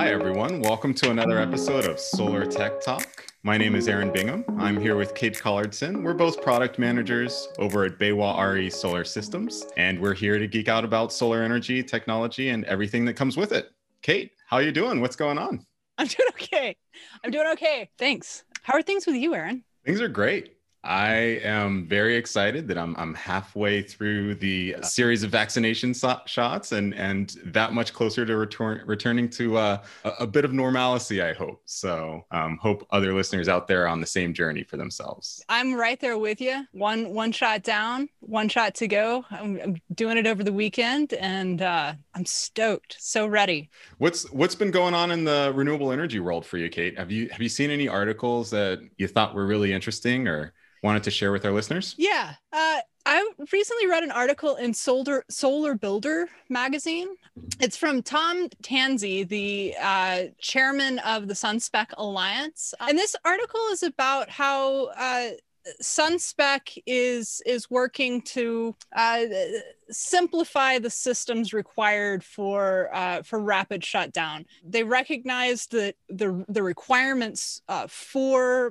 Hi, everyone. Welcome to another episode of Solar Tech Talk. My name is Aaron Bingham. I'm here with Kate Collardson. We're both product managers over at Baywa RE Solar Systems, and we're here to geek out about solar energy, technology, and everything that comes with it. Kate, how are you doing? What's going on? I'm doing okay. I'm doing okay. Thanks. How are things with you, Aaron? Things are great. I am very excited that I'm, I'm halfway through the series of vaccination so- shots and, and that much closer to return, returning to uh, a, a, bit of normalcy, I hope. So um, hope other listeners out there are on the same journey for themselves. I'm right there with you. One, one shot down, one shot to go. I'm, I'm doing it over the weekend and uh, I'm stoked. So ready. What's, what's been going on in the renewable energy world for you, Kate? Have you, have you seen any articles that you thought were really interesting or wanted to share with our listeners? Yeah. Uh, I recently read an article in Solar Solar Builder magazine. It's from Tom Tansy, the uh, chairman of the SunSpec Alliance, and this article is about how uh, SunSpec is is working to uh, simplify the systems required for uh, for rapid shutdown. They recognize that the the requirements uh, for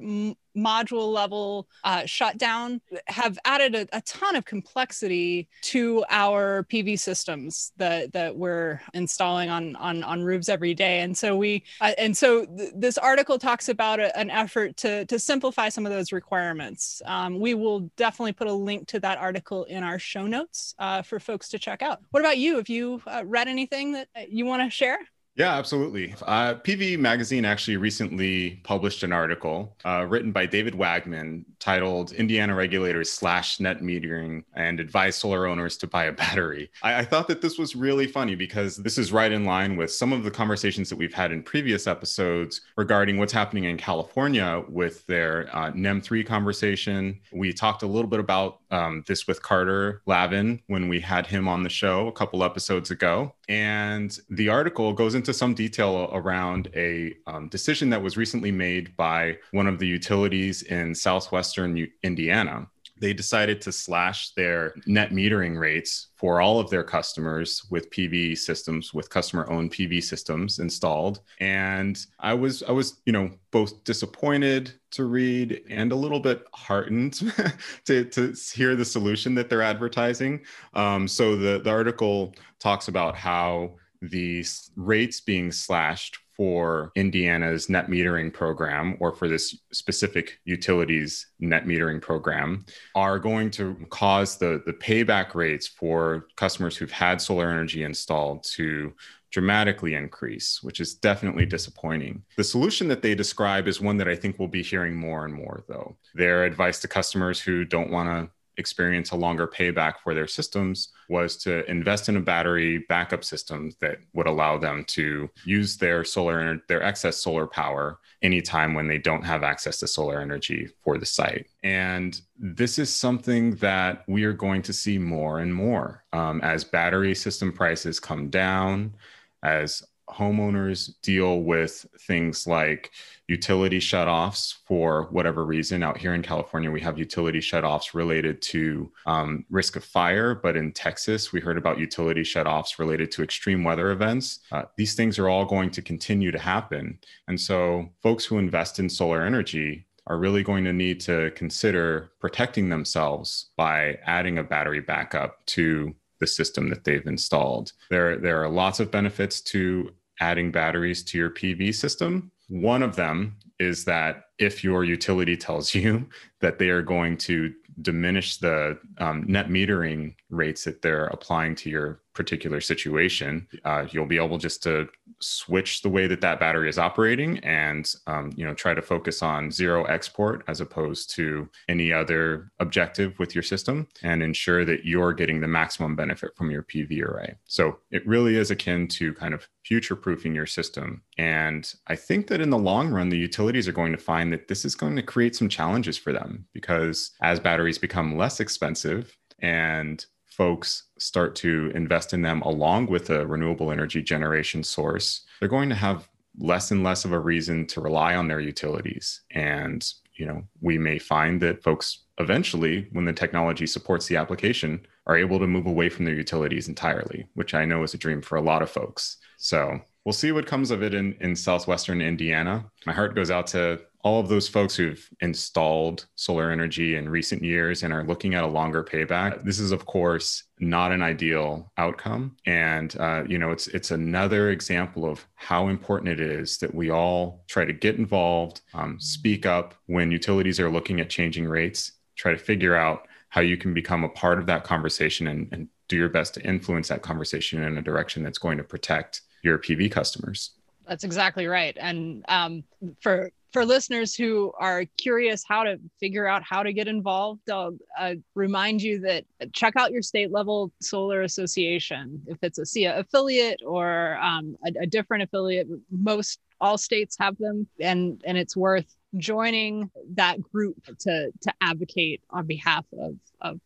module level uh, shutdown have added a, a, ton of complexity to our PV systems that that we're installing on on, on roofs every day. And so we uh, and so th- this article talks about a, an effort to to simplify some of those requirements. Um, we will definitely put a link to that article in our show notes uh, for folks to check out. What about you? Have you uh, read anything that you want to share? Yeah, absolutely. Uh, PV Magazine actually recently published an article uh, written by David Wagman titled Indiana Regulators Slash Net Metering and Advise Solar Owners to Buy a Battery. I, I, thought that this was really funny because this is right in line with some of the conversations that we've had in previous episodes regarding what's happening in California with their uh, NEM 3 conversation. We talked a little bit about um, this with Carter Lavin when we had him on the show a couple episodes ago. And the article goes into some detail around a um, decision that was recently made by one of the utilities in southwestern Indiana. They decided to slash their net metering rates for all of their customers with PV systems, with customer-owned PV systems installed. And I was, I was, you know, both disappointed to read and a little bit heartened to, to hear the solution that they're advertising. Um, so the, the article talks about how the rates being slashed for Indiana's net metering program or for this specific utilities net metering program are going to cause the, the payback rates for customers who've had solar energy installed to dramatically increase, which is definitely disappointing. The solution that they describe is one that I think we'll be hearing more and more, though. Their advice to customers who don't want to experience a longer payback for their systems was to invest in a battery backup system that would allow them to use their solar their excess solar power anytime when they don't have access to solar energy for the site. And this is something that we are going to see more and more um, as battery system prices come down as homeowners deal with things like utility shutoffs for whatever reason. Out here in California, we have utility shutoffs related to um, risk of fire, but in Texas, we heard about utility shutoffs related to extreme weather events. Uh, these things are all going to continue to happen. And so, folks who invest in solar energy are really going to need to consider protecting themselves by adding a battery backup to the system that they've installed. There, there are lots of benefits to adding batteries to your PV system. One of them is that if your utility tells you that they are going to diminish the um, net metering rates that they're applying to your particular situation, uh, you'll be able just to switch the way that that battery is operating and um, you know try to focus on zero export as opposed to any other objective with your system and ensure that you're getting the maximum benefit from your PV array. So it really is akin to kind of future proofing your system. And I think that in the long run, the utilities are going to find that this is going to create some challenges for them because as batteries become less expensive and folks start to invest in them along with a renewable energy generation source, they're going to have less and less of a reason to rely on their utilities. And, you know, we may find that folks eventually, when the technology supports the application, are able to move away from their utilities entirely, which I know is a dream for a lot of folks. So we'll see what comes of it in, in southwestern Indiana. My heart goes out to all of those folks who've installed solar energy in recent years and are looking at a longer payback. This is, of course, not an ideal outcome, and uh, you know it's it's another example of how important it is that we all try to get involved, um, speak up when utilities are looking at changing rates, try to figure out how you can become a part of that conversation and, and do your best to influence that conversation in a direction that's going to protect your PV customers. That's exactly right. And um, for for listeners who are curious how to figure out how to get involved, I'll uh, remind you that check out your state level solar association. If it's a SEIA affiliate or um, a, a different affiliate, most all states have them, and and it's worth joining that group to to advocate on behalf of of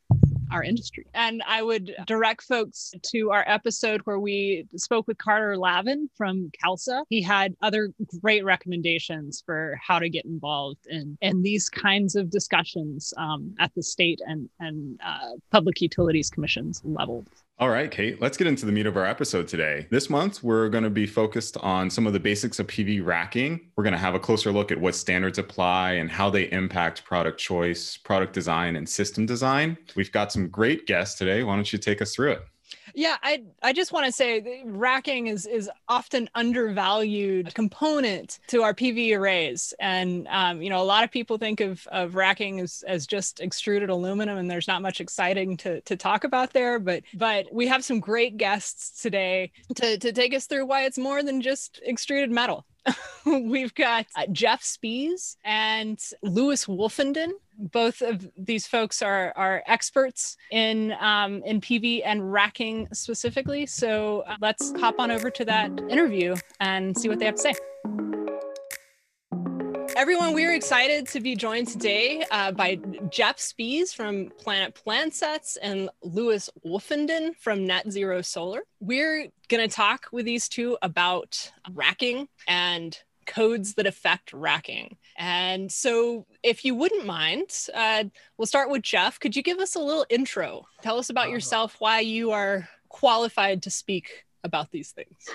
our industry. And I would direct folks to our episode where we spoke with Carter Lavin from CalSA. He had other great recommendations for how to get involved in, in these kinds of discussions um, at the state and, and uh, public utilities commissions level. All right, Kate, let's get into the meat of our episode today. This month, we're going to be focused on some of the basics of PV racking. We're going to have a closer look at what standards apply and how they impact product choice, product design, and system design. We've got some great guests today. Why don't you take us through it? Yeah, I I just want to say racking is is often undervalued component to our PV arrays, and um, you know a lot of people think of of racking as as just extruded aluminum, and there's not much exciting to to talk about there. But but we have some great guests today to to take us through why it's more than just extruded metal. We've got uh, Jeff Spies and Lewis Wolfenden. Both of these folks are are experts in um, in PV and racking specifically. So uh, let's hop on over to that interview and see what they have to say. Everyone, we're excited to be joined today uh, by Jeff Spies from Planet Plansets and Louis Wolfenden from Net Zero Solar. We're going to talk with these two about racking and codes that affect racking. And so, if you wouldn't mind, uh, we'll start with Jeff. Could you give us a little intro? Tell us about uh, yourself, why you are qualified to speak about these things.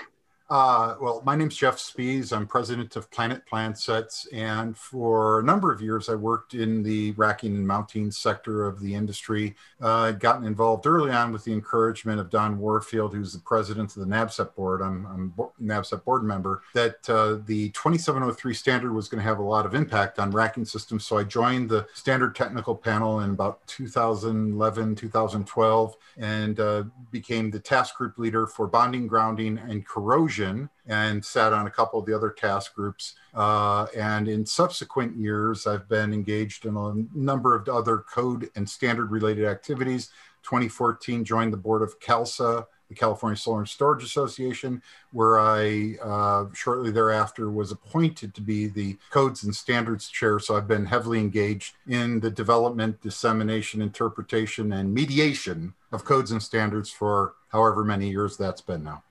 Uh, well, my name's Jeff Spies. I'm president of Planet Plan Sets, and for a number of years, I worked in the racking and mounting sector of the industry. Uh, I'd gotten involved early on with the encouragement of Don Warfield, who's the president of the NABCEP board. I'm, I'm NABCEP board member. That uh, the 2703 standard was going to have a lot of impact on racking systems, so I joined the standard technical panel in about 2011, 2012, and uh, became the task group leader for bonding, grounding, and corrosion and sat on a couple of the other task groups. Uh, and in subsequent years, I've been engaged in a number of other code and standard related activities. 2014, joined the board of CalSA, the California Solar and Storage Association, where I uh, shortly thereafter was appointed to be the Codes and Standards Chair. So I've been heavily engaged in the development, dissemination, interpretation, and mediation of codes and standards for however many years that's been now.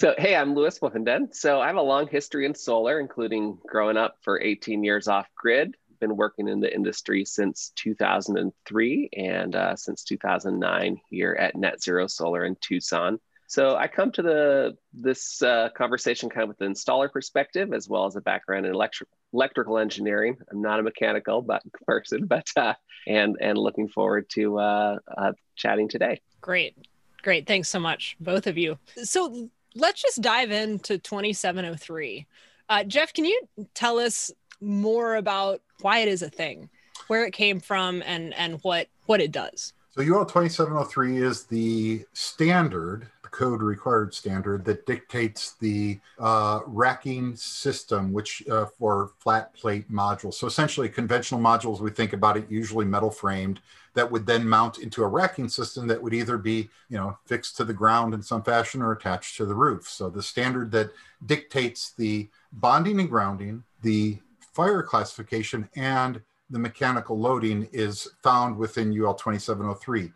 So, hey, I'm Louis Wolfenden. So, I have a long history in solar, including growing up for 18 years off grid. Been working in the industry since 2003 and uh, since 2009 here at Net Zero Solar in Tucson. So, I come to the this uh, conversation kind of with the installer perspective as well as a background in electric, electrical engineering. I'm not a mechanical but person, but uh, and and looking forward to uh, uh, chatting today. Great, great. Thanks so much, both of you. So let's just dive into 2703. Uh, Jeff, can you tell us more about why it is a thing, where it came from, and and what what it does? So UL 2703 is the standard, code required standard that dictates the uh, racking system, which uh, for flat plate modules. So essentially, conventional modules, we think about it usually metal framed, that would then mount into a racking system that would either be, you know, fixed to the ground in some fashion or attached to the roof. So the standard that dictates the bonding and grounding, the fire classification, and the mechanical loading is found within UL 2703.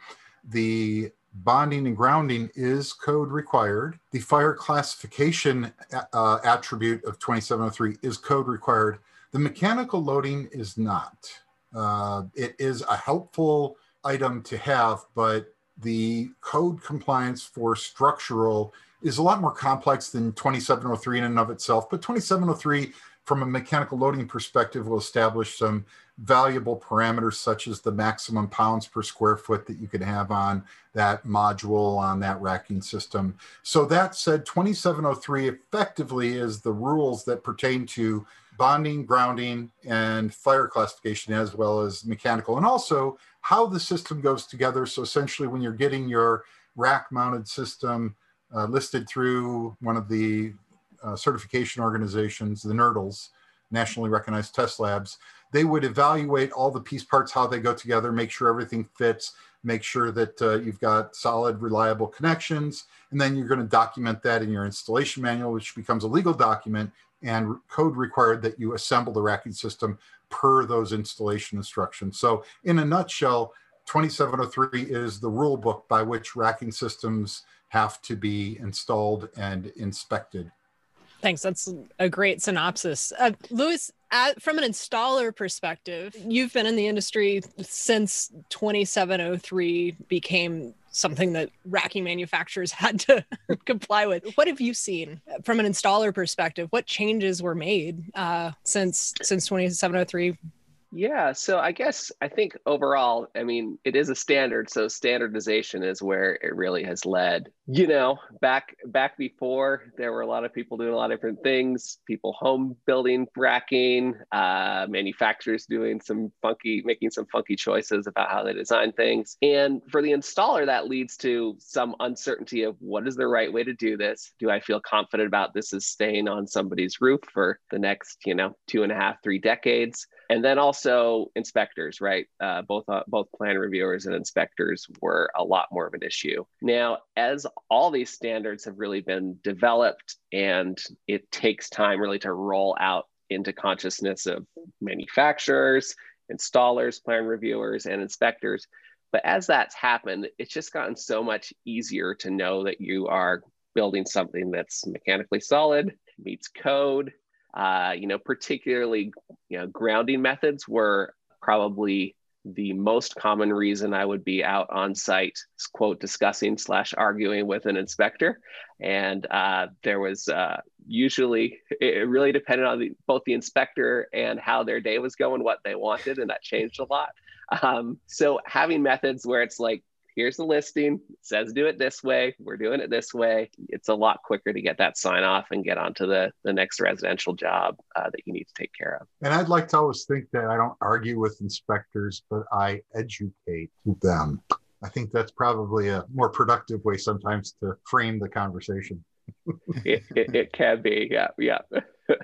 The bonding and grounding is code required. The fire classification uh, attribute of 2703 is code required. The mechanical loading is not. Uh, it is a helpful item to have, but the code compliance for structural is a lot more complex than 2703 in and of itself. But 2703, from a mechanical loading perspective, will establish some valuable parameters such as the maximum pounds per square foot that you can have on that module on that racking system. So that said, 2703 effectively is the rules that pertain to bonding, grounding, and fire classification, as well as mechanical, and also how the system goes together. So essentially, when you're getting your rack mounted system uh, listed through one of the uh, certification organizations, the NRTLs, nationally recognized test labs, they would evaluate all the piece parts, how they go together, make sure everything fits, make sure that uh, you've got solid, reliable connections, and then you're going to document that in your installation manual, which becomes a legal document and code required that you assemble the racking system per those installation instructions. So in a nutshell, 2703 is the rule book by which racking systems have to be installed and inspected. Thanks. That's a great synopsis. Uh, Louis, at, from an installer perspective, you've been in the industry since 2703 became something that racking manufacturers had to comply with. What have you seen from an installer perspective? What changes were made uh, since since 2703 yeah, so I guess I think overall, I mean, it is a standard, so standardization is where it really has led. You know, back back before there were a lot of people doing a lot of different things, people home building, racking, uh, manufacturers doing some funky, making some funky choices about how they design things. And for the installer, that leads to some uncertainty of what is the right way to do this? Do I feel confident about this is staying on somebody's roof for the next, you know, two and a half, three decades? And then also inspectors right? Uh, both uh, both plan reviewers and inspectors were a lot more of an issue. Now as all these standards have really been developed and it takes time really to roll out into consciousness of manufacturers installers plan reviewers and inspectors but as that's happened it's just gotten so much easier to know that you are building something that's mechanically solid meets code uh, you know, particularly, you know, grounding methods were probably the most common reason I would be out on site, quote, discussing slash arguing with an inspector. And uh, there was uh, usually, it really depended on the, both the inspector and how their day was going, what they wanted, and that changed a lot. Um, so having methods where it's like, here's the listing. It says do it this way. We're doing it this way. It's a lot quicker to get that sign off and get onto the the next residential job uh, that you need to take care of. And i'd like to always think that i don't argue with inspectors but i educate them. I think that's probably a more productive way sometimes to frame the conversation. It, it, it can be. Yeah yeah.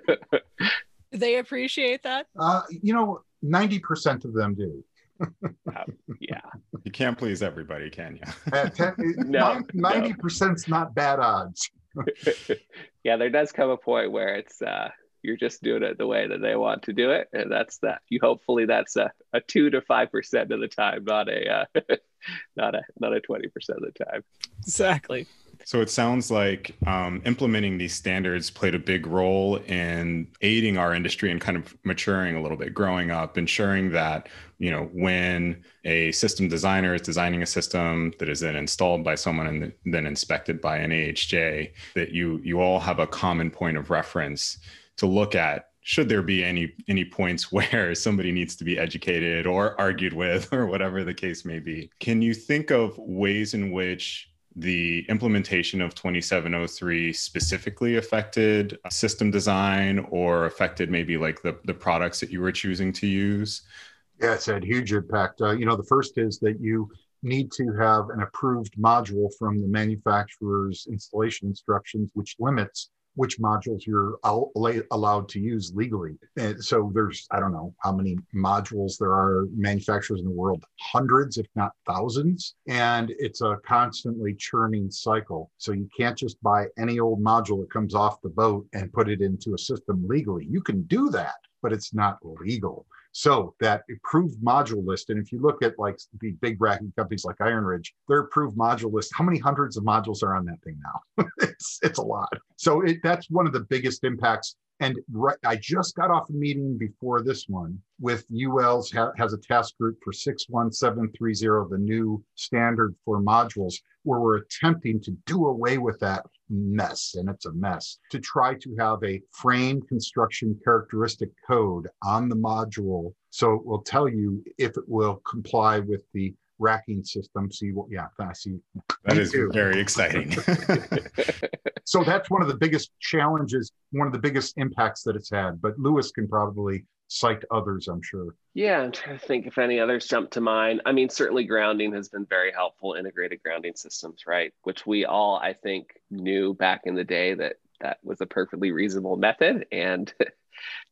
They appreciate that? Uh, you know 90% of them do uh, yeah. You can't please everybody, can you? uh, ten, no, 90% no. is not bad odds. yeah, there does come a point where it's uh you're just doing it the way that they want to do it and that's that you hopefully that's a, a 2 to 5% of the time not a uh, not a not a 20% of the time exactly so it sounds like um, implementing these standards played a big role in aiding our industry and kind of maturing a little bit, growing up, ensuring that you know when a system designer is designing a system that is then installed by someone and then inspected by an AHJ, that you you all have a common point of reference to look at should there be any any points where somebody needs to be educated or argued with or whatever the case may be. Can you think of ways in which the implementation of 2703 specifically affected system design or affected maybe like the, the products that you were choosing to use? Yeah, it's had huge impact. Uh, you know, the first is that you need to have an approved module from the manufacturer's installation instructions, which limits which modules you're allowed to use legally. And so there's, I don't know how many modules there are manufacturers in the world, hundreds, if not thousands. And it's a constantly churning cycle. So you can't just buy any old module that comes off the boat and put it into a system legally. You can do that, but it's not legal. So that approved module list, and if you look at like the big racking companies like Iron Ridge, their approved module list, how many hundreds of modules are on that thing now? it's it's a lot. So it, that's one of the biggest impacts. And right, I just got off a meeting before this one with UL's ha, has a task group for 61730, the new standard for modules. Where we're attempting to do away with that mess, and it's a mess, to try to have a frame construction characteristic code on the module. So it will tell you if it will comply with the racking system. See what, yeah, I see. That Me is too. very exciting. so that's one of the biggest challenges, one of the biggest impacts that it's had. But Lewis can probably cite others, I'm sure. Yeah, I'm trying to think if any others jump to mind. I mean, certainly grounding has been very helpful, integrated grounding systems, right? Which we all, I think, knew back in the day that that was a perfectly reasonable method. And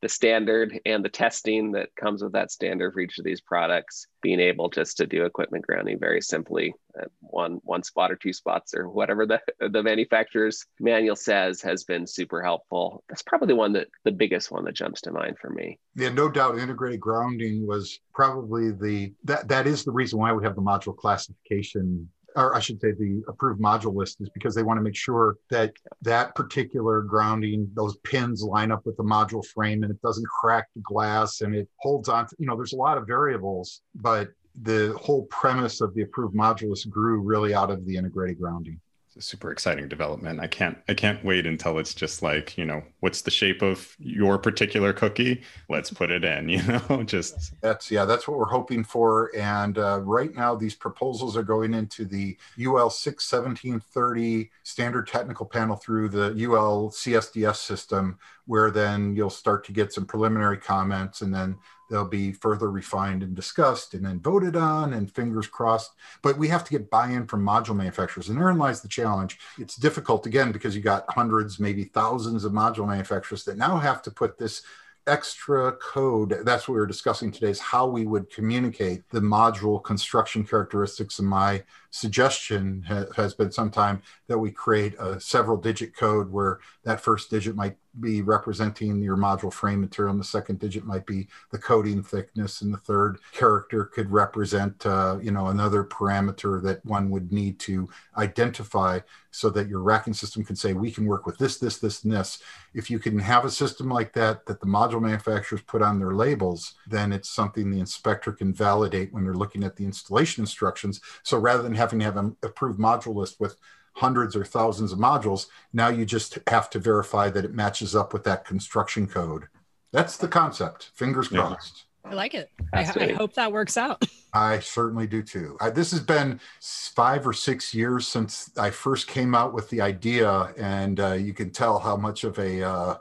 the standard and the testing that comes with that standard for each of these products, being able just to do equipment grounding very simply, one one spot or two spots or whatever the the manufacturer's manual says has been super helpful. That's probably the one that the biggest one that jumps to mind for me. Yeah, no doubt integrated grounding was probably the that that is the reason why we have the module classification or I should say the approved module list is because they want to make sure that that particular grounding, those pins line up with the module frame and it doesn't crack the glass and it holds on. To, you know, there's a lot of variables, but the whole premise of the approved module list grew really out of the integrated grounding super exciting development. I can't I can't wait until it's just like, you know, what's the shape of your particular cookie? Let's put it in, you know, just That's yeah, that's what we're hoping for and uh, right now these proposals are going into the UL 61730 standard technical panel through the UL CSDS system where then you'll start to get some preliminary comments and then they'll be further refined and discussed and then voted on and fingers crossed. But we have to get buy-in from module manufacturers. And therein lies the challenge. It's difficult again because you got hundreds maybe thousands of module manufacturers that now have to put this extra code. That's what we were discussing today is how we would communicate the module construction characteristics. And my suggestion ha- has been sometime that we create a several digit code where that first digit might be representing your module frame material and the second digit might be the coating thickness and the third character could represent uh, you know another parameter that one would need to identify so that your racking system can say we can work with this this this and this. If you can have a system like that that the module manufacturers put on their labels then it's something the inspector can validate when they're looking at the installation instructions. So rather than having to have an approved module list with hundreds or thousands of modules. Now you just have to verify that it matches up with that construction code. That's the concept. Fingers yeah. crossed. I like it. I, I, hope that works out. I certainly do too. I, this has been five or six years since I first came out with the idea, and uh, you can tell how much of a uh,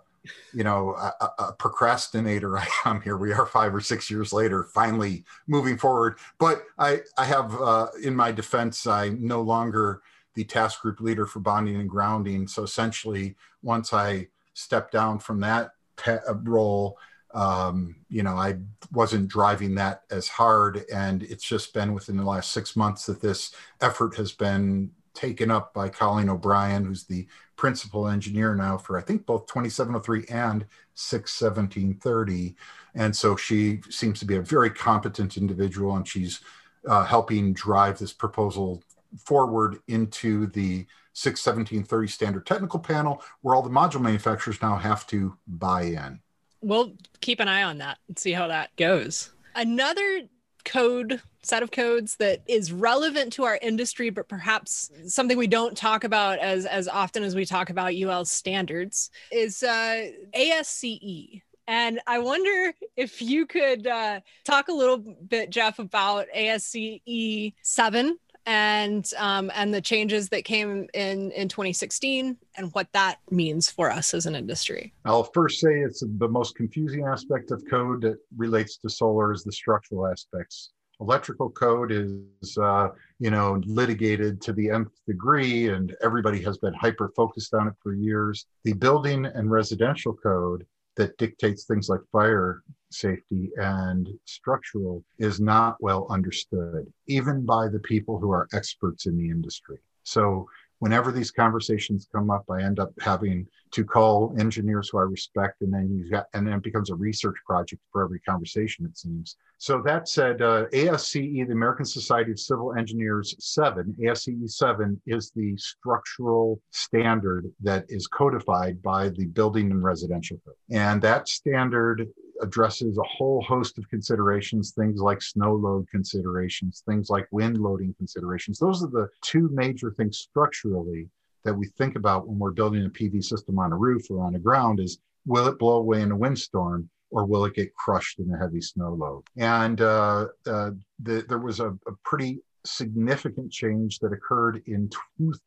you know a, a, procrastinator I am. Here we are, five or six years later, finally moving forward. But I I have uh, in my defense, I no longer the task group leader for bonding and grounding. So essentially, once I stepped down from that uh, role, um, you know, I wasn't driving that as hard. And it's just been within the last six months that this effort has been taken up by Colleen O'Brien, who's the principal engineer now for, I think, both 2703 and 61730. And so she seems to be a very competent individual and she's uh, helping drive this proposal forward into the 61730 standard technical panel where all the module manufacturers now have to buy in. We'll keep an eye on that and see how that goes. Another code set of codes that is relevant to our industry but perhaps something we don't talk about as as often as we talk about ul standards is uh, asce and I wonder if you could uh, talk a little bit, Jeff, about ASCE 7 and um, and the changes that came in in 2016 and what that means for us as an industry. I'll first say it's the most confusing aspect of code that relates to solar is the structural aspects. Electrical code is uh, you know litigated to the nth degree, and everybody has been hyper focused on it for years. The building and residential code that dictates things like fire safety and structural is not well understood, even by the people who are experts in the industry. So whenever these conversations come up, I end up having to call engineers who I respect, and then you got, and then it becomes a research project for every conversation. It seems. So that said, uh, ASCE, the American Society of Civil Engineers seven, ASCE seven is the structural standard that is codified by the Building and Residential Code, and that standard addresses a whole host of considerations, things like snow load considerations, things like wind loading considerations. Those are the two major things structurally that we think about when we're building a PV system on a roof or on the ground is will it blow away in a windstorm or will it get crushed in a heavy snow load? And uh, uh, the, there was a, a, pretty significant change that occurred in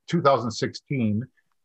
2016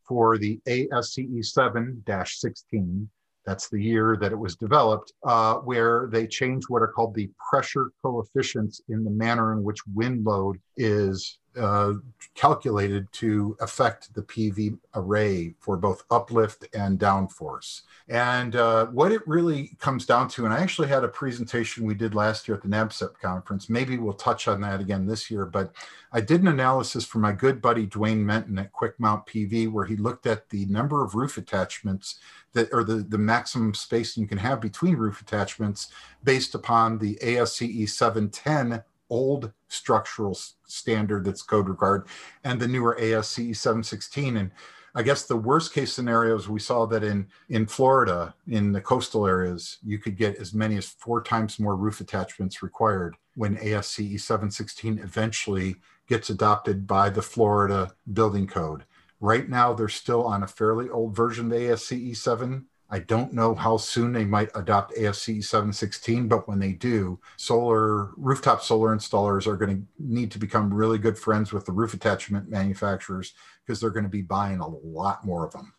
for the ASCE 7 16 that's the year that it was developed, uh, where they changed what are called the pressure coefficients in the manner in which wind load is uh, calculated to affect the PV array for both uplift and downforce. And uh, what it really comes down to, and I actually had a presentation we did last year at the NABCEP conference. Maybe we'll touch on that again this year, but I did an analysis for my good buddy Dwayne Menton at Quick Mount PV, where he looked at the number of roof attachments that, or the, the maximum spacing you can have between roof attachments based upon the ASCE 710 old structural standard that's code required and the newer ASCE 716. And I guess the worst case scenarios we saw that in in Florida, in the coastal areas, you could get as many as four times more roof attachments required when ASCE 716 eventually gets adopted by the Florida building code. Right now, they're still on a fairly old version of ASCE 7 I don't know how soon they might adopt ASCE 716, but when they do, solar rooftop solar installers are going to need to become really good friends with the roof attachment manufacturers because they're going to be buying a lot more of them.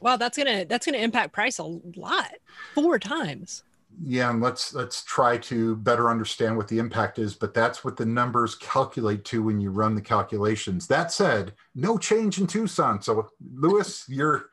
Wow, that's gonna that's gonna impact price a lot, four times yeah and let's let's try to better understand what the impact is but that's what the numbers calculate to when you run the calculations. That said no change in tucson so lewis you're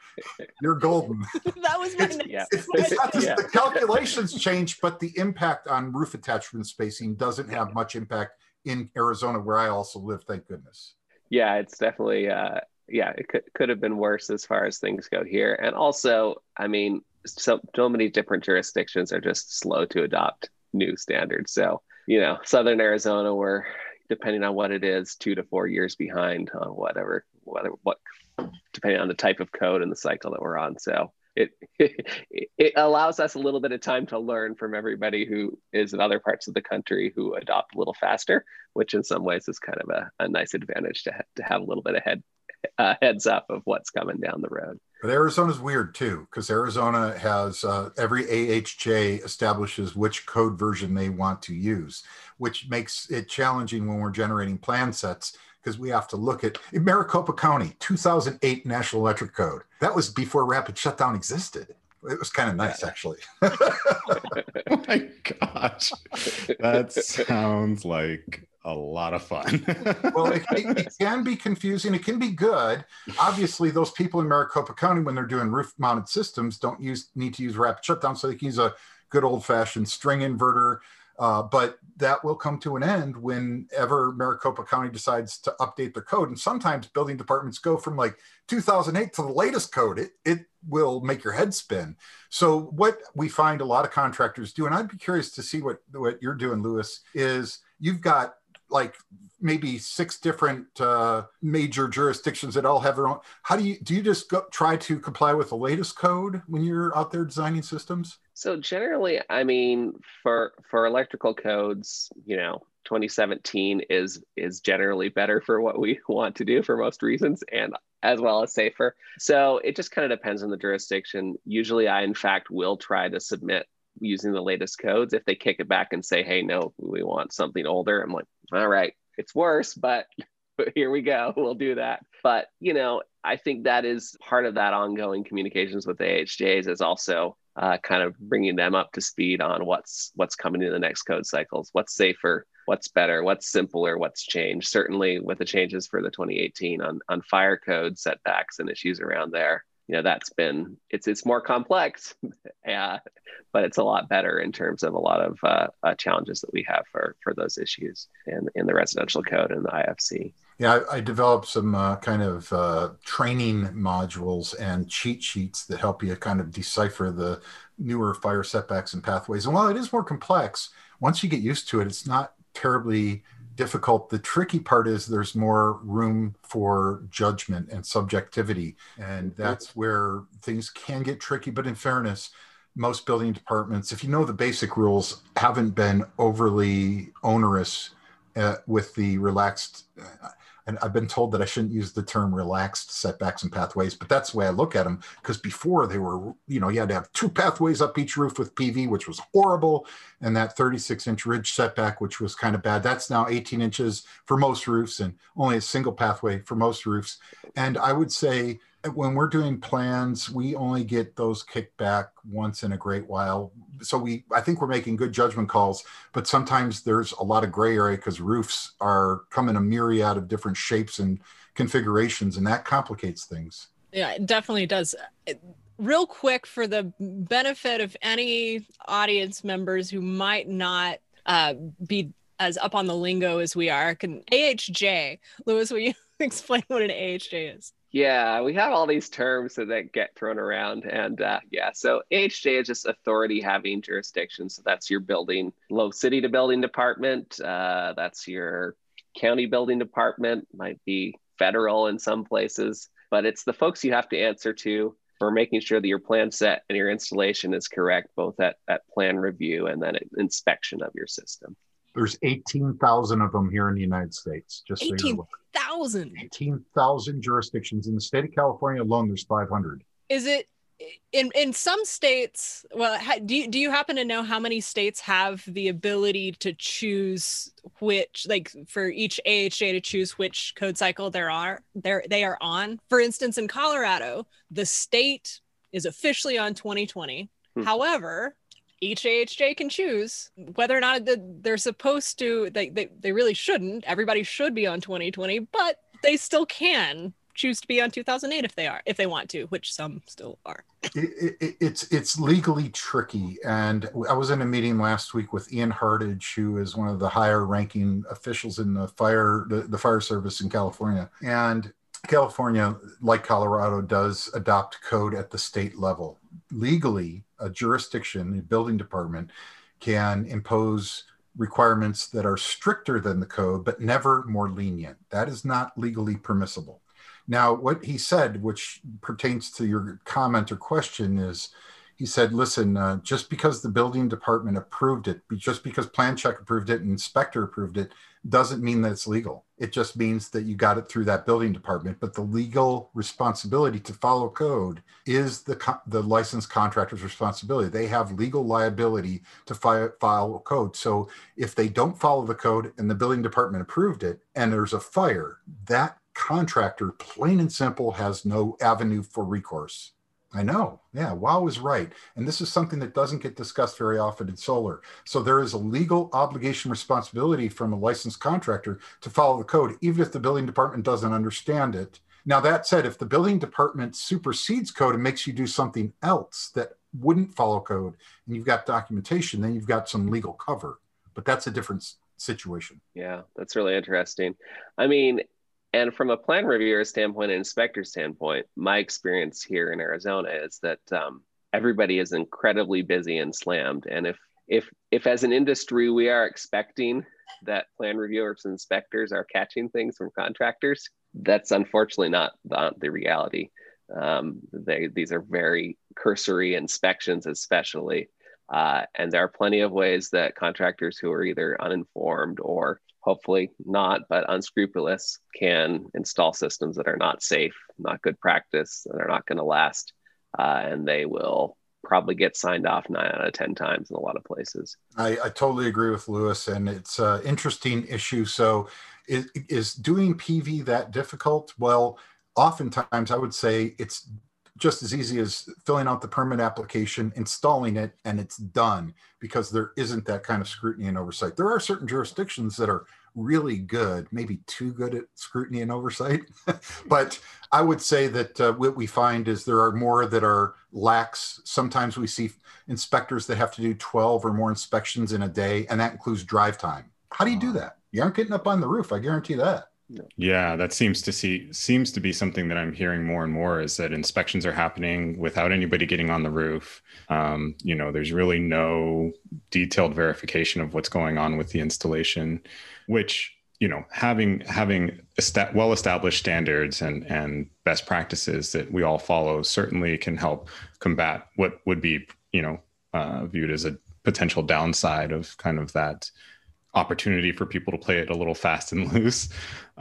you're golden. That was my it's, yeah. it's, it's not just yeah. the calculations change but the impact on roof attachment spacing doesn't have much impact in arizona where i also live thank goodness. Yeah it's definitely uh yeah it could, could have been worse as far as things go here. And also i mean so so many different jurisdictions are just slow to adopt new standards. So you know, Southern Arizona, we're depending on what it is, two to four years behind on whatever, whether what, depending on the type of code and the cycle that we're on. So it, it allows us a little bit of time to learn from everybody who is in other parts of the country who adopt a little faster, which in some ways is kind of a, a nice advantage to, ha- to have a little bit of head uh, heads up of what's coming down the road. But Arizona's weird too, because Arizona has uh, every AHJ establishes which code version they want to use, which makes it challenging when we're generating plan sets because we have to look at Maricopa County 2008 National Electric Code. That was before rapid shutdown existed. It was kind of nice, actually. oh my gosh, that sounds like a lot of fun. well, it, it, it, can be confusing. It can be good. Obviously, those people in Maricopa County, when they're doing roof-mounted systems, don't use need to use rapid shutdown, so they can use a good old-fashioned string inverter. Uh, but that will come to an end whenever Maricopa County decides to update their code. And sometimes building departments go from like 2008 to the latest code. It, it will make your head spin. So what we find a lot of contractors do, and I'd be curious to see what, what you're doing, Lewis, is you've got like maybe six different uh, major jurisdictions that all have their own. How do you do? You just go, try to comply with the latest code when you're out there designing systems? So generally, I mean, for for electrical codes, you know, 2017 is is generally better for what we want to do for most reasons, and as well as safer. So it just kind of depends on the jurisdiction. Usually, I in fact will try to submit using the latest codes. If they kick it back and say, hey, no, we want something older, I'm like, all right, it's worse, but here we go. We'll do that. But, you know, I think that is part of that ongoing communications with AHJs is also uh, kind of bringing them up to speed on what's what's coming in the next code cycles, what's safer, what's better, what's simpler, what's changed. Certainly with the changes for the 2018 on, on fire code setbacks and issues around there, you know that's been it's it's more complex yeah but it's a lot better in terms of a lot of uh, uh, challenges that we have for for those issues in in the residential code and the ifc yeah i, I developed some uh, kind of uh, training modules and cheat sheets that help you kind of decipher the newer fire setbacks and pathways. And while it is more complex once you get used to it it's not terribly difficult. The tricky part is there's more room for judgment and subjectivity. And that's where things can get tricky. But in fairness, most building departments, if you know the basic rules, haven't been overly onerous uh, with the relaxed. Uh, and I've been told that I shouldn't use the term relaxed setbacks and pathways, but that's the way I look at them. Because before they were, you know, you had to have two pathways up each roof with PV, which was horrible, and that 36 inch ridge setback, which was kind of bad. That's now 18 inches for most roofs and only a single pathway for most roofs. And I would say when we're doing plans, we only get those kicked back once in a great while. So we, I think we're making good judgment calls, but sometimes there's a lot of gray area because roofs are come in a myriad of different shapes and configurations, and that complicates things. Yeah, it definitely does. Real quick, for the benefit of any audience members who might not uh, be as up on the lingo as we are, can AHJ, Lewis, will you explain what an AHJ is? Yeah, we have all these terms that get thrown around. And uh, yeah, so AHJ is just authority having jurisdiction. So that's your building, low city to building department. Uh, that's your county building department, might be federal in some places, but it's the folks you have to answer to for making sure that your plan set and your installation is correct, both at, at plan review and then inspection of your system. There's 18,000 of them here in the United States. Just 18,000. 18,000 jurisdictions in the state of California alone. There's 500. Is it in in some states? Well, do you, do you happen to know how many states have the ability to choose which, like, for each AHJ to choose which code cycle there are there they are on? For instance, in Colorado, the state is officially on 2020. Hmm. However, each AHJ can choose whether or not they're supposed to. They, they they really shouldn't. Everybody should be on 2020, but they still can choose to be on 2008 if they are if they want to which some still are it, it, it's it's legally tricky and i was in a meeting last week with ian hartage who is one of the higher ranking officials in the fire the, the fire service in california and california like colorado does adopt code at the state level legally a jurisdiction, a building department, can impose requirements that are stricter than the code, but never more lenient. That is not legally permissible. Now, what he said, which pertains to your comment or question, is he said, listen, uh, just because the building department approved it, just because plan check approved it and inspector approved it, doesn't mean that it's legal. It just means that you got it through that building department. But the legal responsibility to follow code is the co- the licensed contractor's responsibility. They have legal liability to fi- follow code. So if they don't follow the code and the building department approved it, and there's a fire, that contractor, plain and simple, has no avenue for recourse. I know. Yeah, Wow is right. And this is something that doesn't get discussed very often in solar. So there is a legal obligation responsibility from a licensed contractor to follow the code, even if the building department doesn't understand it. Now, that said, if the building department supersedes code and makes you do something else that wouldn't follow code and you've got documentation, then you've got some legal cover. But that's a different situation. Yeah, that's really interesting. I mean, and from a plan reviewer standpoint and inspector standpoint, my experience here in Arizona is that um, everybody is incredibly busy and slammed. And if if if as an industry we are expecting that plan reviewers and inspectors are catching things from contractors, that's unfortunately not, not the reality. Um, they, these are very cursory inspections, especially. Uh, and there are plenty of ways that contractors who are either uninformed or hopefully not, but unscrupulous can install systems that are not safe, not good practice, that are not going to last, uh, and they will probably get signed off nine out of 10 times in a lot of places. I, I totally agree with Lewis, and it's an interesting issue. So, is, is doing PV that difficult? Well, oftentimes I would say it's just as easy as filling out the permit application, installing it, and it's done because there isn't that kind of scrutiny and oversight. There are certain jurisdictions that are really good, maybe too good at scrutiny and oversight. but I would say that uh, what we find is there are more that are lax. Sometimes we see inspectors that have to do 12 or more inspections in a day, and that includes drive time. How do you do that? You aren't getting up on the roof, I guarantee that. Yeah, that seems to see seems to be something that I'm hearing more and more is that inspections are happening without anybody getting on the roof. Um, you know, there's really no detailed verification of what's going on with the installation, which you know having having est- well established standards and and best practices that we all follow certainly can help combat what would be you know uh, viewed as a potential downside of kind of that opportunity for people to play it a little fast and loose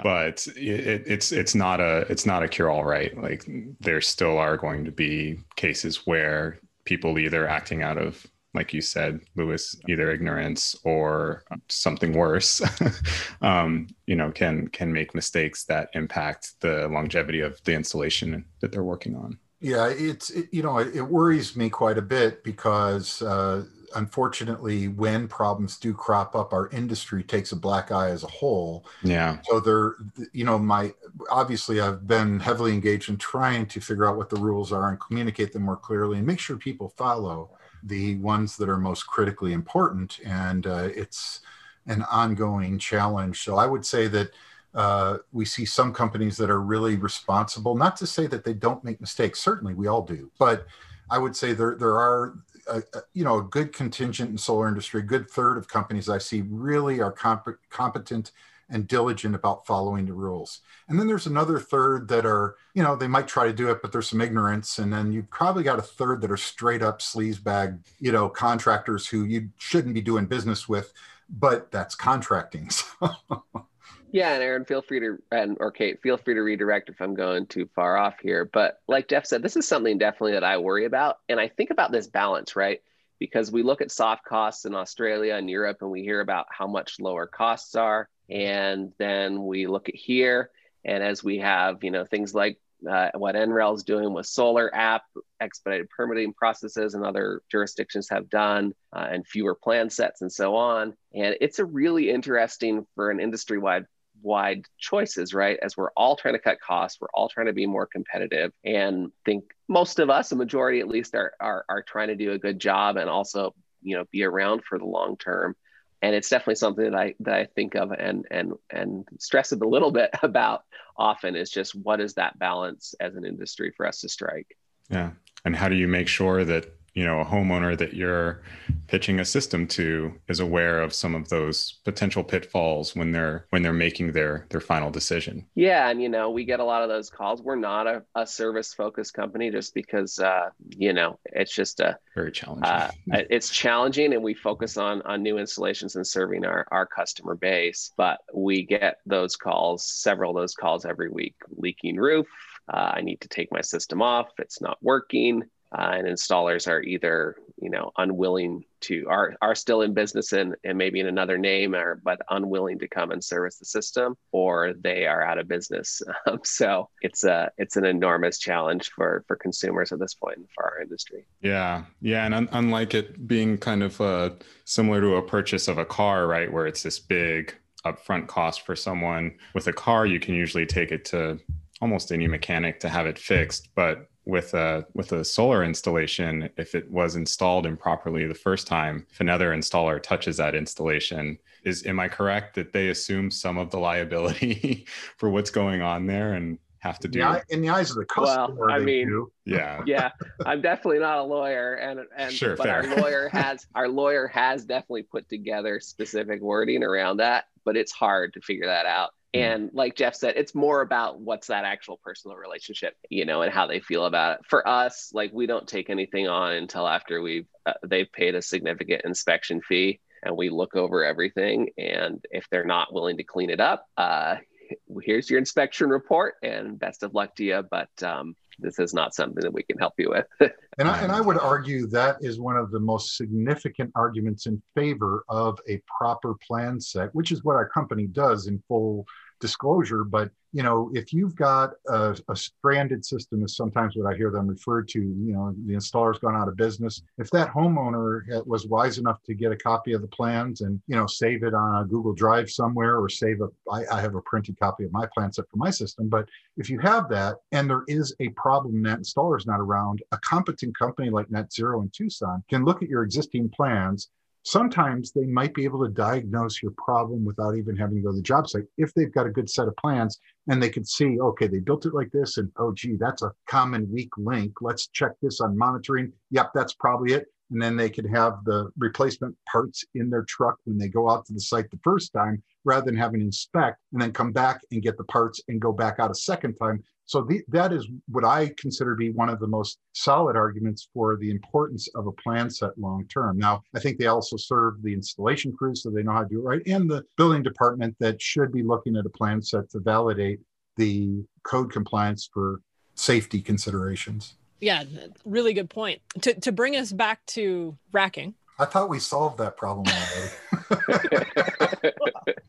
but it, it's it's not a it's not a cure all right? Like there still are going to be cases where people either acting out of like you said lewis either ignorance or something worse um, you know can can make mistakes that impact the longevity of the installation that they're working on. Yeah it's it, you know it, it, worries me quite a bit because uh, unfortunately, when problems do crop up, our industry takes a black eye as a whole. Yeah. So there, you know, my obviously I've been heavily engaged in trying to figure out what the rules are and communicate them more clearly and make sure people follow the ones that are most critically important. And uh, it's an ongoing challenge. So I would say that. Uh, we see some companies that are really responsible. Not to say that they don't make mistakes. Certainly, we all do. But I would say there there are a, you know a good contingent in solar industry, a good third of companies I see really are comp- competent and diligent about following the rules. And then there's another third that are, you know, they might try to do it, but there's some ignorance. And then you've probably got a third that are straight up sleazebag, you know, contractors who you shouldn't be doing business with, but that's contracting. Yeah, and Aaron, feel free to and or Kate, feel free to redirect if I'm going too far off here. But like Jeff said, this is something definitely that I worry about, and I think about this balance, right? Because we look at soft costs in Australia and Europe, and we hear about how much lower costs are, and then we look at here, and as we have, you know, things like uh, what is doing with solar app expedited permitting processes and other jurisdictions have done uh, and fewer plan sets and so on and it's a really interesting for an industry wide wide choices, right? As we're all trying to cut costs, we're all trying to be more competitive, and think most of us, a majority at least, are are, are trying to do a good job and also you know be around for the long term. And it's definitely something that I that I think of and and and stress it a little bit about often is just what is that balance as an industry for us to strike. Yeah, and how do you make sure that you know a homeowner that you're pitching a system to is aware of some of those potential pitfalls when they're when they're making their their final decision. Yeah and you know we get a lot of those calls. We're not a, a service focused company just because uh, you know it's just a very challenging. uh, it's challenging and we focus on on new installations and serving our our customer base but we get those calls several of those calls every week leaking roof uh, I need to take my system off. It's not working uh, and installers are either you know unwilling to are are still in business and, and maybe in another name or but unwilling to come and service the system or they are out of business. Um, so it's a it's an enormous challenge for for consumers at this point for our industry. Yeah. Yeah. And un- unlike it being kind of uh, similar to a purchase of a car right where it's this big upfront cost for someone with a car you can usually take it to almost any mechanic to have it fixed. But with a with a solar installation if it was installed improperly the first time if another installer touches that installation is am i correct that they assume some of the liability for what's going on there and have to do yeah, in the eyes of the customer well, i mean do. yeah yeah i'm definitely not a lawyer and and sure, but fair. our lawyer has our lawyer has definitely put together specific wording around that but it's hard to figure that out. And like Jeff said, it's more about what's that actual personal relationship, you know, and how they feel about it. For us, like we don't take anything on until after we've uh, they've paid a significant inspection fee, and we look over everything. And if they're not willing to clean it up, uh, here's your inspection report, and best of luck to you. But um, this is not something that we can help you with. and, I, and I would argue that is one of the most significant arguments in favor of a proper plan set, which is what our company does in full disclosure. But you know, if you've got a, a, stranded system, is sometimes what I hear them referred to. You know, the installer's gone out of business. If that homeowner was wise enough to get a copy of the plans and you know save it on a Google Drive somewhere, or save a, I, I have a printed copy of my plan set for my system. But if you have that, and there is a problem that installer's not around, a competent company like Net Zero in Tucson can look at your existing plans sometimes they might be able to diagnose your problem without even having to go to the job site if they've got a good set of plans and they can see okay they built it like this and oh gee that's a common weak link. Let's check this on monitoring. Yep that's probably it and then they could have the replacement parts in their truck when they go out to the site the first time rather than having inspect and then come back and get the parts and go back out a second time So the, that is what I consider to be one of the most solid arguments for the importance of a plan set long term. Now, I think they also serve the installation crews so they know how to do it right, and the building department that should be looking at a plan set to validate the code compliance for safety considerations. Yeah, really good point. To, to bring us back to racking. I thought we solved that problem already.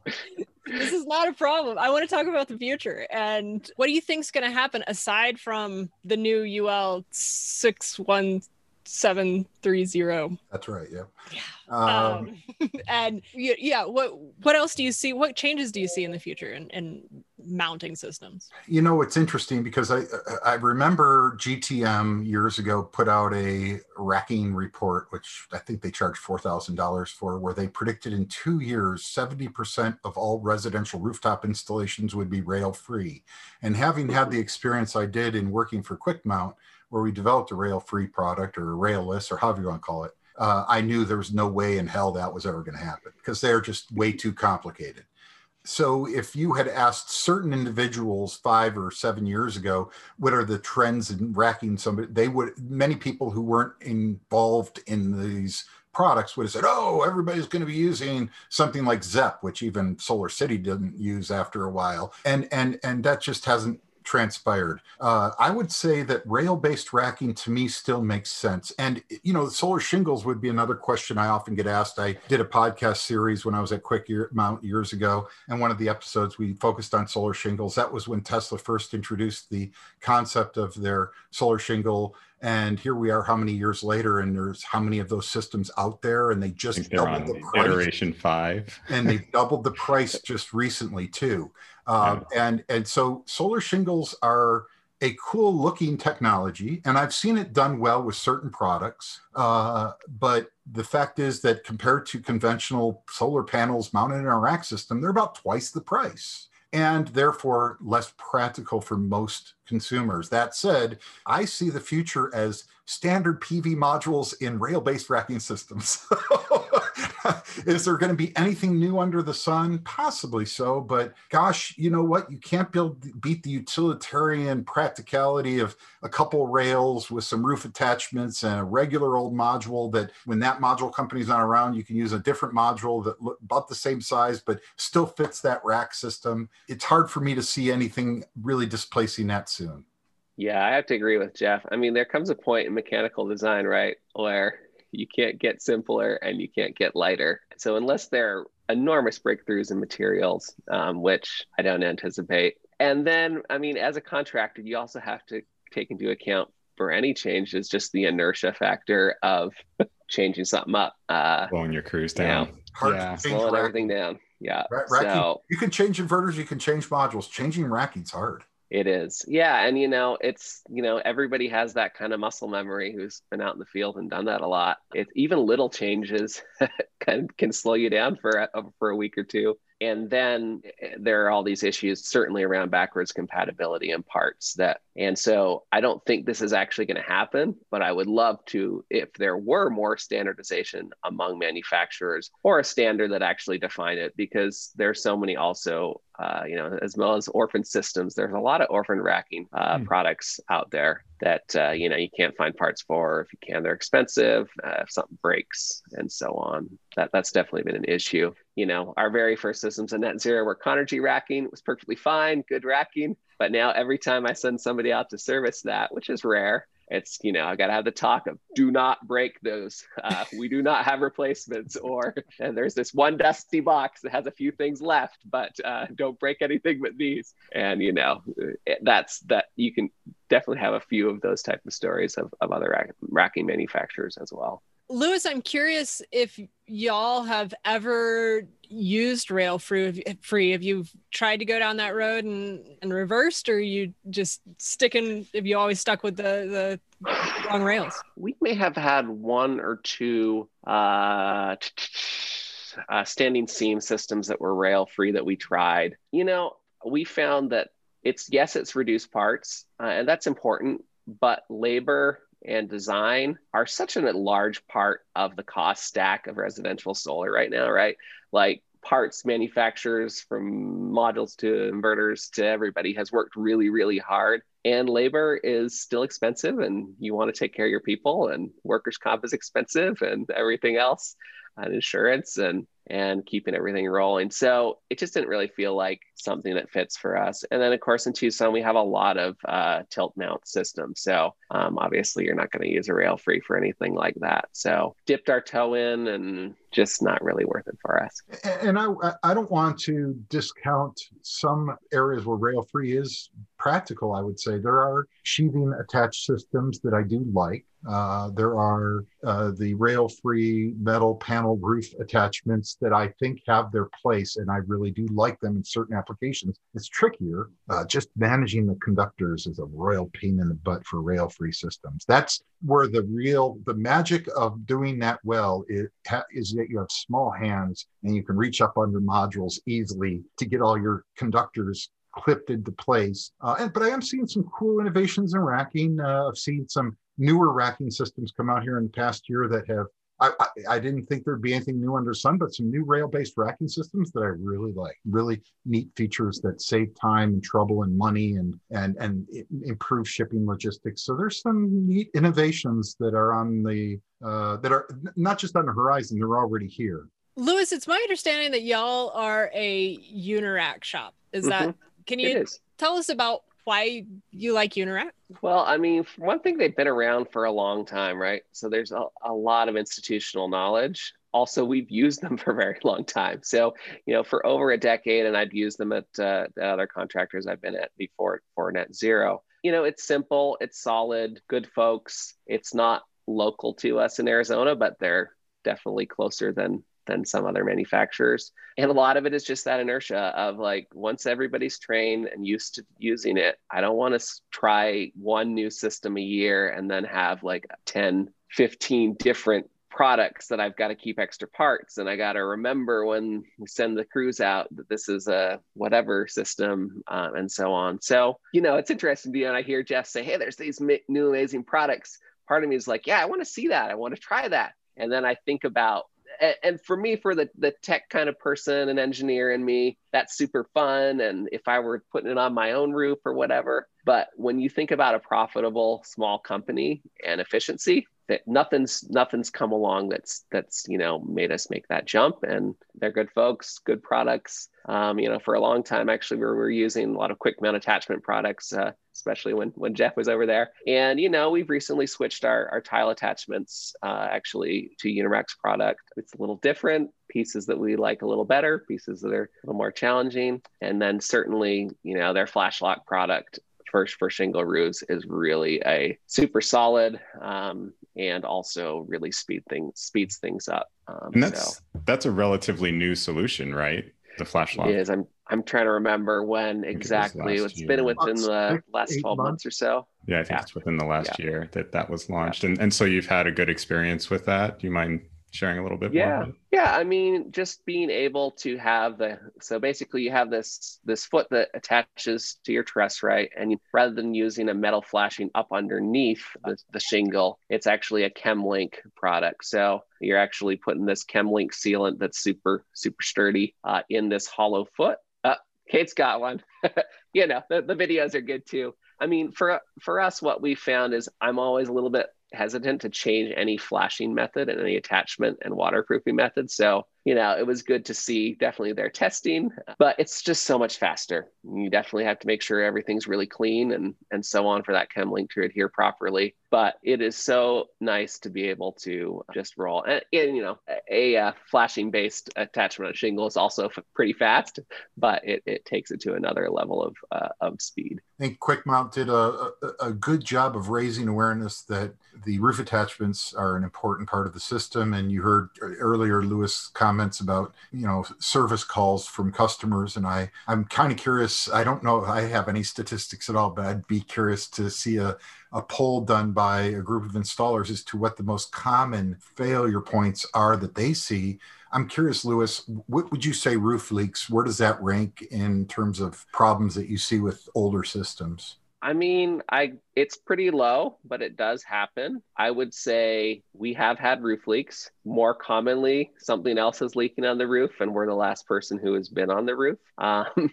this is not a problem. I want to talk about the future. And what do you think is going to happen aside from the new UL 61730? That's right. Yeah. Yeah. Um, um, and yeah, what what else do you see? What changes do you see in the future in, in mounting systems? You know, it's interesting because I I remember GTM years ago put out a racking report, which I think they charged four thousand dollars for, where they predicted in two years seventy percent of all residential rooftop installations would be rail free. And having had the experience I did in working for QuickMount, where we developed a rail free product or a railless or however you want to call it uh, I knew there was no way in hell that was ever going to happen because they're just way too complicated. So, if you had asked certain individuals five or seven years ago, what are the trends in racking somebody, they would, many people who weren't involved in these products would have said, oh, everybody's going to be using something like ZEP, which even Solar City didn't use after a while. And, and, and that just hasn't transpired. Uh, I would say that rail based racking to me still makes sense. And, you know, solar shingles would be another question I often get asked. I did a podcast series when I was at Quick Mount years ago. And one of the episodes we focused on solar shingles. That was when Tesla first introduced the concept of their solar shingle and here we are how many years later and there's how many of those systems out there and they just doubled the price iteration five and they doubled the price just recently too yeah. and and so solar shingles are a cool looking technology and i've seen it done well with certain products uh, but the fact is that compared to conventional solar panels mounted in our rack system they're about twice the price and therefore less practical for most consumers. That said, I see the future as standard PV modules in rail based racking systems. Is there going to be anything new under the sun? Possibly so, but gosh, you know what? You can't build beat the utilitarian practicality of a couple rails with some roof attachments and a regular old module that when that module company's not around, you can use a different module that look about the same size but still fits that rack system. It's hard for me to see anything really displacing that soon. Yeah, I have to agree with Jeff. I mean, there comes a point in mechanical design, right, where you can't get simpler and you can't get lighter. So unless there are enormous breakthroughs in materials, um, which I don't anticipate, and then I mean, as a contractor, you also have to take into account for any change is just the inertia factor of changing something up, uh, slowing your crews down, you know, yeah, slowing everything down. Yeah, racking, so you can change inverters, you can change modules. Changing racking's hard. It is. Yeah. And, you know, it's, you know, everybody has that kind of muscle memory who's been out in the field and done that a lot. It, even little changes can, can slow you down for a, for a week or two and then eh, there are all these issues certainly around backwards compatibility in parts that and so i don't think this is actually going to happen but i would love to if there were more standardization among manufacturers or a standard that actually defined it because there's so many also uh, you know as well as orphan systems there's a lot of orphan racking uh, mm. products out there that uh, you know you can't find parts for. If you can they're expensive. Uh, if something breaks and so on that that's definitely been an issue you know our very first systems in net zero were conergy racking. It was perfectly fine good racking. But now every time i send somebody out to service that which is rare it's you know i gotta have the talk of do not break those uh, we do not have replacements or and there's this one dusty box that has a few things left but uh, don't break anything but these. And you know that's that you can definitely have a few of those type of stories of, of other rack, racking manufacturers as well Lewis, I'm curious if y'all have ever used rail free. Free, have you tried to go down that road and, and reversed, or you just sticking? Have you always stuck with the the wrong rails? We may have had one or two uh, uh, standing seam systems that were rail free that we tried. You know, we found that it's yes, it's reduced parts, uh, and that's important, but labor and design are such a large part of the cost stack of residential solar right now, right? Like parts manufacturers from modules to inverters to everybody has worked really, really hard and labor is still expensive and you want to take care of your people and workers comp is expensive and everything else and insurance and and keeping everything rolling. So it just didn't really feel like something that fits for us. And then, of course, in Tucson, we have a lot of uh, tilt mount systems. So um, obviously, you're not going to use a rail free for anything like that. So dipped our toe in and just not really worth it for us. And I, I don't want to discount some areas where rail free is practical. I would say there are sheathing attached systems that I do like. Uh, there are uh, the rail free metal panel roof attachments that I think have their place, and I really do like them in certain applications. It's trickier. Uh, just managing the conductors is a royal pain in the butt for rail free systems. That's where the real the magic of doing that well is, is that you have small hands and you can reach up under modules easily to get all your conductors clipped into place. Uh, and, but I am seeing some cool innovations in racking. Uh, I've seen some newer racking systems come out here in the past year that have I, I, I, didn't think there'd be anything new under sun, but some new rail-based racking systems that I really like. Really neat features that save time and trouble and money and and and improve shipping logistics. So there's some neat innovations that are on the uh, that are not just on the horizon; they're already here. Lewis, it's my understanding that y'all are a Unirac shop. Is mm-hmm. that can you tell us about why you like Unirac? Well, I mean, one thing, they've been around for a long time, right? So there's a, a lot of institutional knowledge. Also, we've used them for a very long time. So, you know, for over a decade, and I've used them at uh, the other contractors I've been at before for Net Zero. You know, it's simple, it's solid, good folks. It's not local to us in Arizona, but they're definitely closer than than some other manufacturers. And a lot of it is just that inertia of like once everybody's trained and used to using it, I don't want to try one new system a year and then have like 10, 15 different products that I've got to keep extra parts and I got to remember when we send the crews out that this is a whatever system um, and so on. So, you know, it's interesting. And I hear Jeff say, Hey, there's these new amazing products. Part of me is like, yeah, I want to see that. I want to try that. And then I think about and for me for the the tech kind of person and engineer in me that's super fun. And if i were putting it on my own roof or whatever but when you think about a profitable small company and efficiency that nothing's nothing's come along that's that's you know made us make that jump. And they're good folks good products. Um, you know for a long time actually we were using a lot of quick mount attachment products uh, especially when when jeff was over there. And you know we've recently switched our, our tile attachments uh, actually to unirac's product. It's a little different pieces that we like a little better pieces that are a little more challenging. And then certainly you know their FlashLoc product first for shingle roofs is really a super solid um, and also really speed things speeds things up. Um, and that's so. that's a relatively new solution, right? The FlashLoc. It is. I'm I'm trying to remember when exactly. It it's been within the last 12 months. months or so. Yeah, I think yeah. it's within the last yeah. year that that was launched. Yeah. And and so you've had a good experience with that. Do you mind sharing a little bit yeah. more? Yeah, I mean, just being able to have the so basically you have this this foot that attaches to your truss, right? And you, rather than using a metal flashing up underneath the, the shingle, it's actually a ChemLink product. So you're actually putting this ChemLink sealant that's super super sturdy uh, in this hollow foot. Uh, Kate's got one. you know, the, the videos are good too. I mean, for for us, what we found is I'm always a little bit hesitant to change any flashing method and any attachment and waterproofing method. So you know, it was good to see definitely their testing, but it's just so much faster. You definitely have to make sure everything's really clean and and so on for that ChemLink to adhere properly. But it is so nice to be able to just roll. And, and you know, a, a flashing based attachment on shingle is also pretty fast, but it, it takes it to another level of uh, of speed. I think Quick Mount did a, a, a good job of raising awareness that the roof attachments are an important part of the system. And you heard earlier Lewis comment comments about you know service calls from customers and i i'm kind of curious i don't know if i have any statistics at all but i'd be curious to see a, a poll done by a group of installers as to what the most common failure points are that they see. I'm curious lewis what would you say roof leaks where does that rank in terms of problems that you see with older systems I mean, I it's pretty low, but it does happen. I would say we have had roof leaks. More commonly, something else is leaking on the roof, and we're the last person who has been on the roof. Um,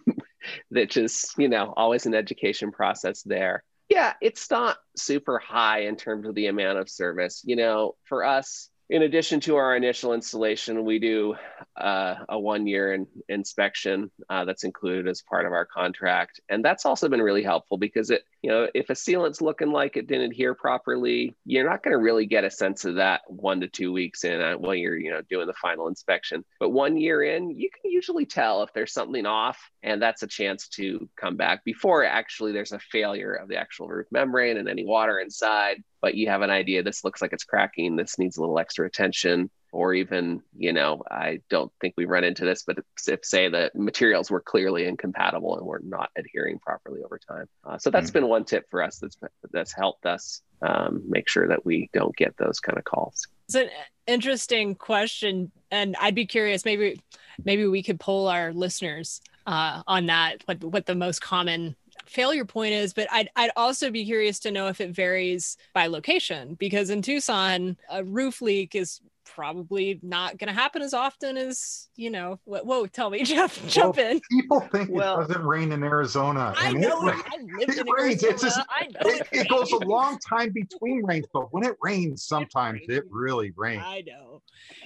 which is, you know, always an education process there. Yeah, it's not super high in terms of the amount of service. You know, for us, in addition to our initial installation, we do uh, a one year in, inspection uh, that's included as part of our contract. And that's also been really helpful because it, you know, if a sealant's looking like it didn't adhere properly, you're not going to really get a sense of that one to two weeks in uh, while you're, you know, doing the final inspection. But one year in, you can usually tell if there's something off, and that's a chance to come back before actually there's a failure of the actual roof membrane and any water inside but you have an idea this looks like it's cracking this needs a little extra attention or even you know i don't think we run into this but if say the materials were clearly incompatible and were not adhering properly over time. Uh, so that's mm-hmm. been one tip for us that's that's helped us um, make sure that we don't get those kind of calls. It's an interesting question and i'd be curious maybe maybe we could poll our listeners uh, on that what what the most common failure point is, but I'd, I'd also be curious to know if it varies by location because in Tucson, a roof leak is probably not going to happen as often as you know. Whoa, tell me, Jeff, jump well, in. People think well, it doesn't rain in Arizona. I know. It, I it rains. Arizona. It's just, it, it, it goes a long time between rains, but when it rains, sometimes it, really rains. I know.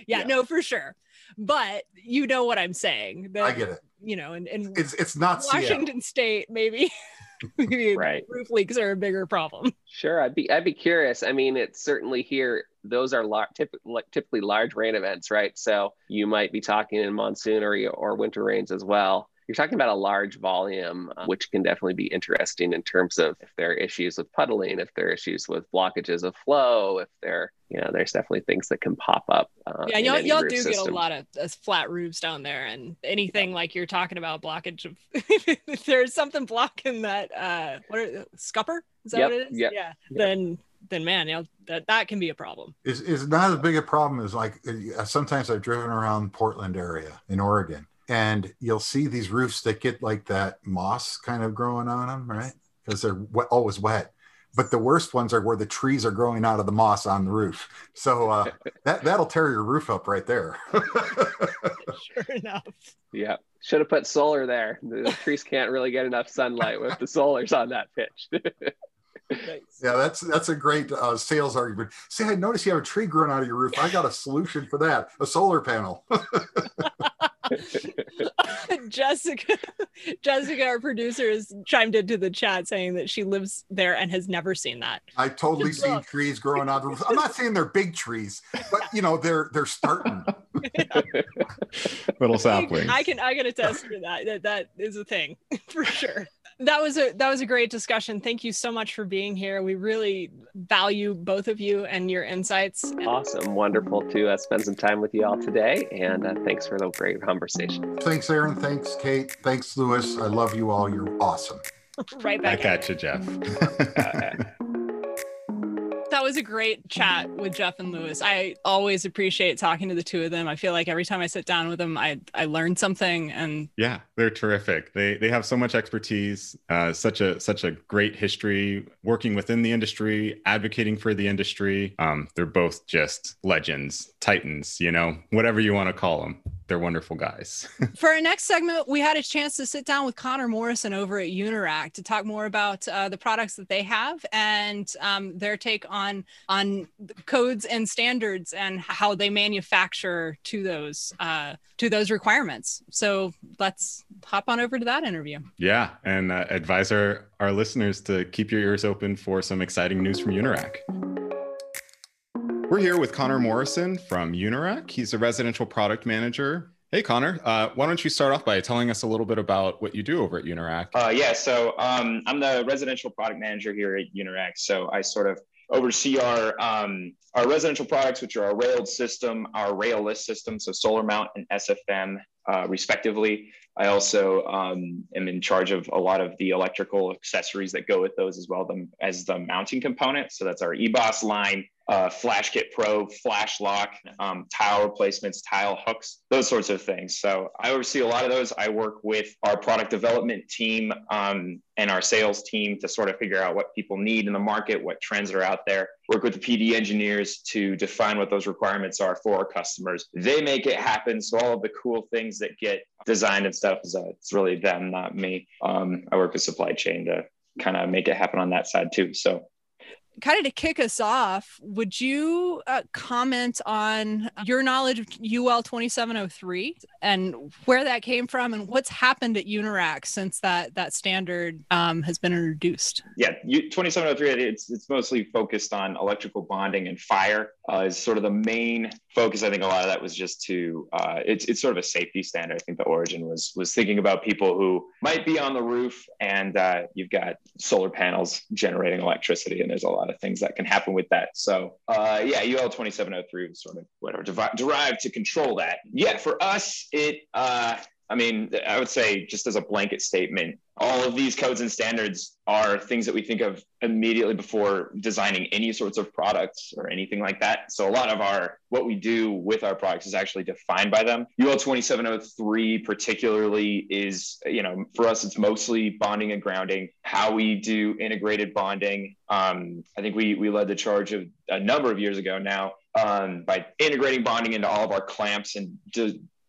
Yeah, yeah, no, for sure. But you know what I'm saying. I get it you know, and, and it's it's not Washington Seattle. State, maybe. maybe right. roof leaks are a bigger problem. Sure, I'd be I'd be curious. I mean, it's certainly here. Those are lar- typically typically large rain events, right? So you might be talking in monsoon or or winter rains as well you're talking about a large volume, uh, which can definitely be interesting in terms of if there are issues with puddling, if there are issues with blockages of flow, if there, you know, there's definitely things that can pop up. Uh, yeah, y'all, y'all do system. get a lot of uh, flat roofs down there, and anything like you're talking about blockage of, if there's something blocking that, uh, what are scupper? Is that yep, what it is? Yep, yeah. Yep. Then then man, you know, that that can be a problem. Is is not as big a problem as like uh, sometimes I've driven around Portland area in Oregon and you'll see these roofs that get like that moss kind of growing on them, right? Because they're wet, always wet. But the worst ones are where the trees are growing out of the moss on the roof. So uh, that that'll tear your roof up right there. sure enough. Yeah, should have put solar there. The trees can't really get enough sunlight with the solars on that pitch. Nice. Yeah, that's that's a great uh, sales argument. See, I noticed you have a tree growing out of your roof. I got a solution for that: a solar panel. Jessica, Jessica, our producer, has chimed into the chat saying that she lives there and has never seen that. I totally seen trees growing out of. I'm not saying they're big trees, but you know they're they're starting. Little saplings. I can I can attest to that. That that is a thing for sure that was a that was a great discussion. Thank you so much for being here. We really value both of you and your insights. Awesome, wonderful to uh, spend some time with you all today, and uh, thanks for the great conversation. Thanks, Aaron. Thanks, Kate. Thanks, Lewis. I love you all. You're awesome. right back. Back at you, Jeff. was a great chat with Jeff and Lewis. I always appreciate talking to the two of them. I feel like every time I sit down with them, I I learn something. And yeah, they're terrific. They they have so much expertise, uh, such a such a great history working within the industry, advocating for the industry. Um, they're both just legends, titans. You know, whatever you want to call them they're wonderful guys. For our next segment, we had a chance to sit down with Connor Morrison over at Unirac to talk more about uh, the products that they have and um, their take on on codes and standards and how they manufacture to those uh, to those requirements. So let's hop on over to that interview. Yeah, and uh, advise our, our listeners to keep your ears open for some exciting news from Unirac. We're here with Connor Morrison from Unirac. He's a residential product manager. Hey, Connor, uh, why don't you start off by telling us a little bit about what you do over at Unirac? Uh, yeah, so um, I'm the residential product manager here at Unirac. So I sort of oversee our um, our residential products, which are our railed system, our rail-less system, so SolarMount and SFM, uh, respectively. I also um, am in charge of a lot of the electrical accessories that go with those as well as the mounting component. So that's our EBOS line, uh, Flash Kit Pro, FlashLoc, um, tile replacements, tile hooks, those sorts of things. So I oversee a lot of those. I work with our product development team um, and our sales team to sort of figure out what people need in the market, what trends are out there. Work with the PD engineers to define what those requirements are for our customers. They make it happen. So all of the cool things that get designed and stuff is uh, it's really them, not me. Um, I work with supply chain to kind of make it happen on that side too. So kind of to kick us off, would you uh, comment on your knowledge of UL 2703 and where that came from and what's happened at Unirac since that that standard um, has been introduced? Yeah, 2703, it's, it's mostly focused on electrical bonding and fire uh, is sort of the main focus. I think a lot of that was just to, uh, it's, it's sort of a safety standard. I think the origin was, was thinking about people who might be on the roof and uh, you've got solar panels generating electricity and there's a lot of things that can happen with that. So uh, yeah, UL 2703 was sort of whatever derived to control that. Yeah, for us, it, uh, I mean, I would say just as a blanket statement, all of these codes and standards are things that we think of immediately before designing any sorts of products or anything like that. So a lot of our what we do with our products is actually defined by them. UL 2703 particularly is, you know, for us it's mostly bonding and grounding. How we do integrated bonding. Um, I think we we led the charge of a number of years ago now um, by integrating bonding into all of our clamps and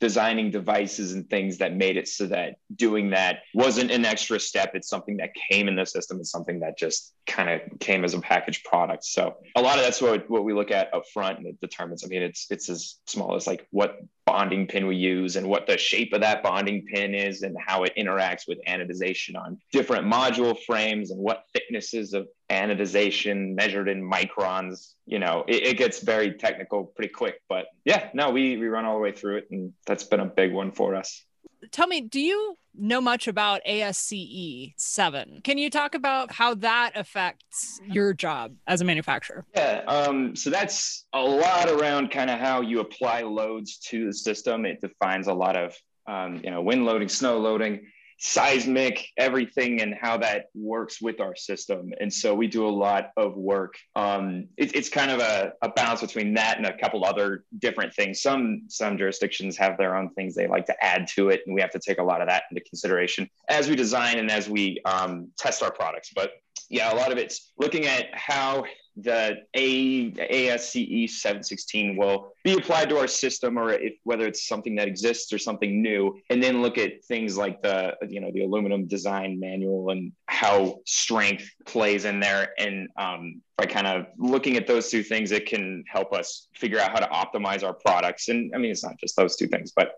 designing devices and things that made it so that doing that wasn't an extra step. It's something that came in the system. It's something that just kind of came as a packaged product. So a lot of that's what, what we look at up front and it determines. I mean, it's it's as small as like what bonding pin we use and what the shape of that bonding pin is and how it interacts with anodization on different module frames and what thicknesses of anodization measured in microns. You know, it, it, gets very technical pretty quick. But yeah, no, we, we run all the way through it. And that's been a big one for us. Tell me, do you know much about ASCE 7? Can you talk about how that affects your job as a manufacturer? Yeah. Um, so that's a lot around kind of how you apply loads to the system. It defines a lot of, um, you know, wind loading, snow loading seismic, everything, and how that works with our system. And so we do a lot of work. Um, it, it's kind of a, a, balance between that and a couple other different things. Some some jurisdictions have their own things they like to add to it, and we have to take a lot of that into consideration as we design and as we um, test our products. But yeah, a lot of it's looking at how the A, ASCE 716 will be applied to our system or if whether it's something that exists or something new and then look at things like the you know the aluminum design manual and how strength plays in there and um, by kind of looking at those two things it can help us figure out how to optimize our products and i mean it's not just those two things but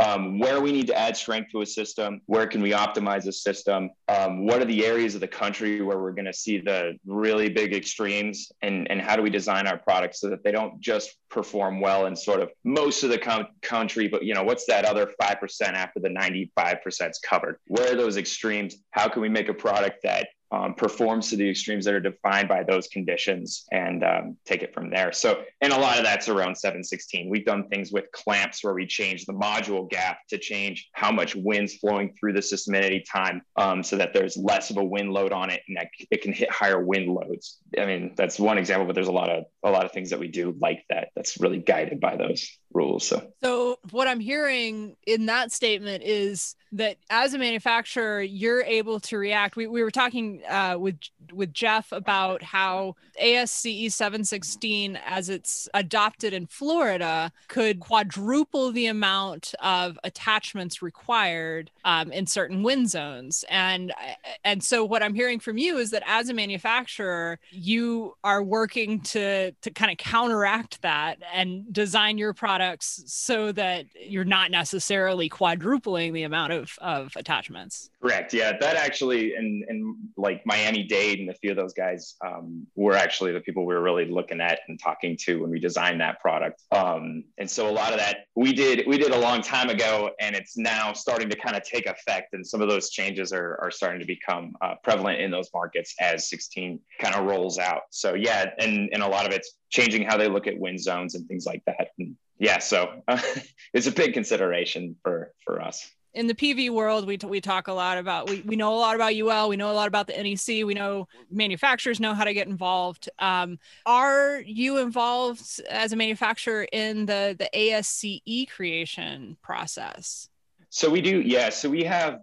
um, where we need to add strength to a system where can we optimize a system um, what are the areas of the country where we're going to see the really big extremes and, and how do we design our products so that they don't just perform well in sort of most of the com- country, but you know, what's that other 5% after the 95% is covered? Where are those extremes? How can we make a product that um, performs to the extremes that are defined by those conditions and um, take it from there. So, and a lot of that's around 716. We've done things with clamps where we change the module gap to change how much wind's flowing through the system at any time um, so that there's less of a wind load on it and that it can hit higher wind loads. I mean, that's one example, but there's a lot of, a lot of things that we do like that. That's really guided by those rules. So, so what I'm hearing in that statement is that as a manufacturer, you're able to react. We, we were talking uh, with with Jeff about how ASCE 716, as it's adopted in Florida, could quadruple the amount of attachments required um, in certain wind zones. And and so what I'm hearing from you is that as a manufacturer, you are working to to kind of counteract that and design your so that you're not necessarily quadrupling the amount of, of attachments. Correct. Yeah, that actually, and and like Miami Dade and a few of those guys um, were actually the people we were really looking at and talking to when we designed that product. Um, and so a lot of that we did we did a long time ago, and it's now starting to kind of take effect. And some of those changes are are starting to become uh, prevalent in those markets as 16 kind of rolls out. So yeah, and and a lot of it's changing how they look at wind zones and things like that. And yeah, so uh, it's a big consideration for for us in the PV world, we, t- we talk a lot about, we, we know a lot about UL, we know a lot about the NEC, we know manufacturers know how to get involved. Um, are you involved as a manufacturer in the, the ASCE creation process? So we do, yeah. So we have,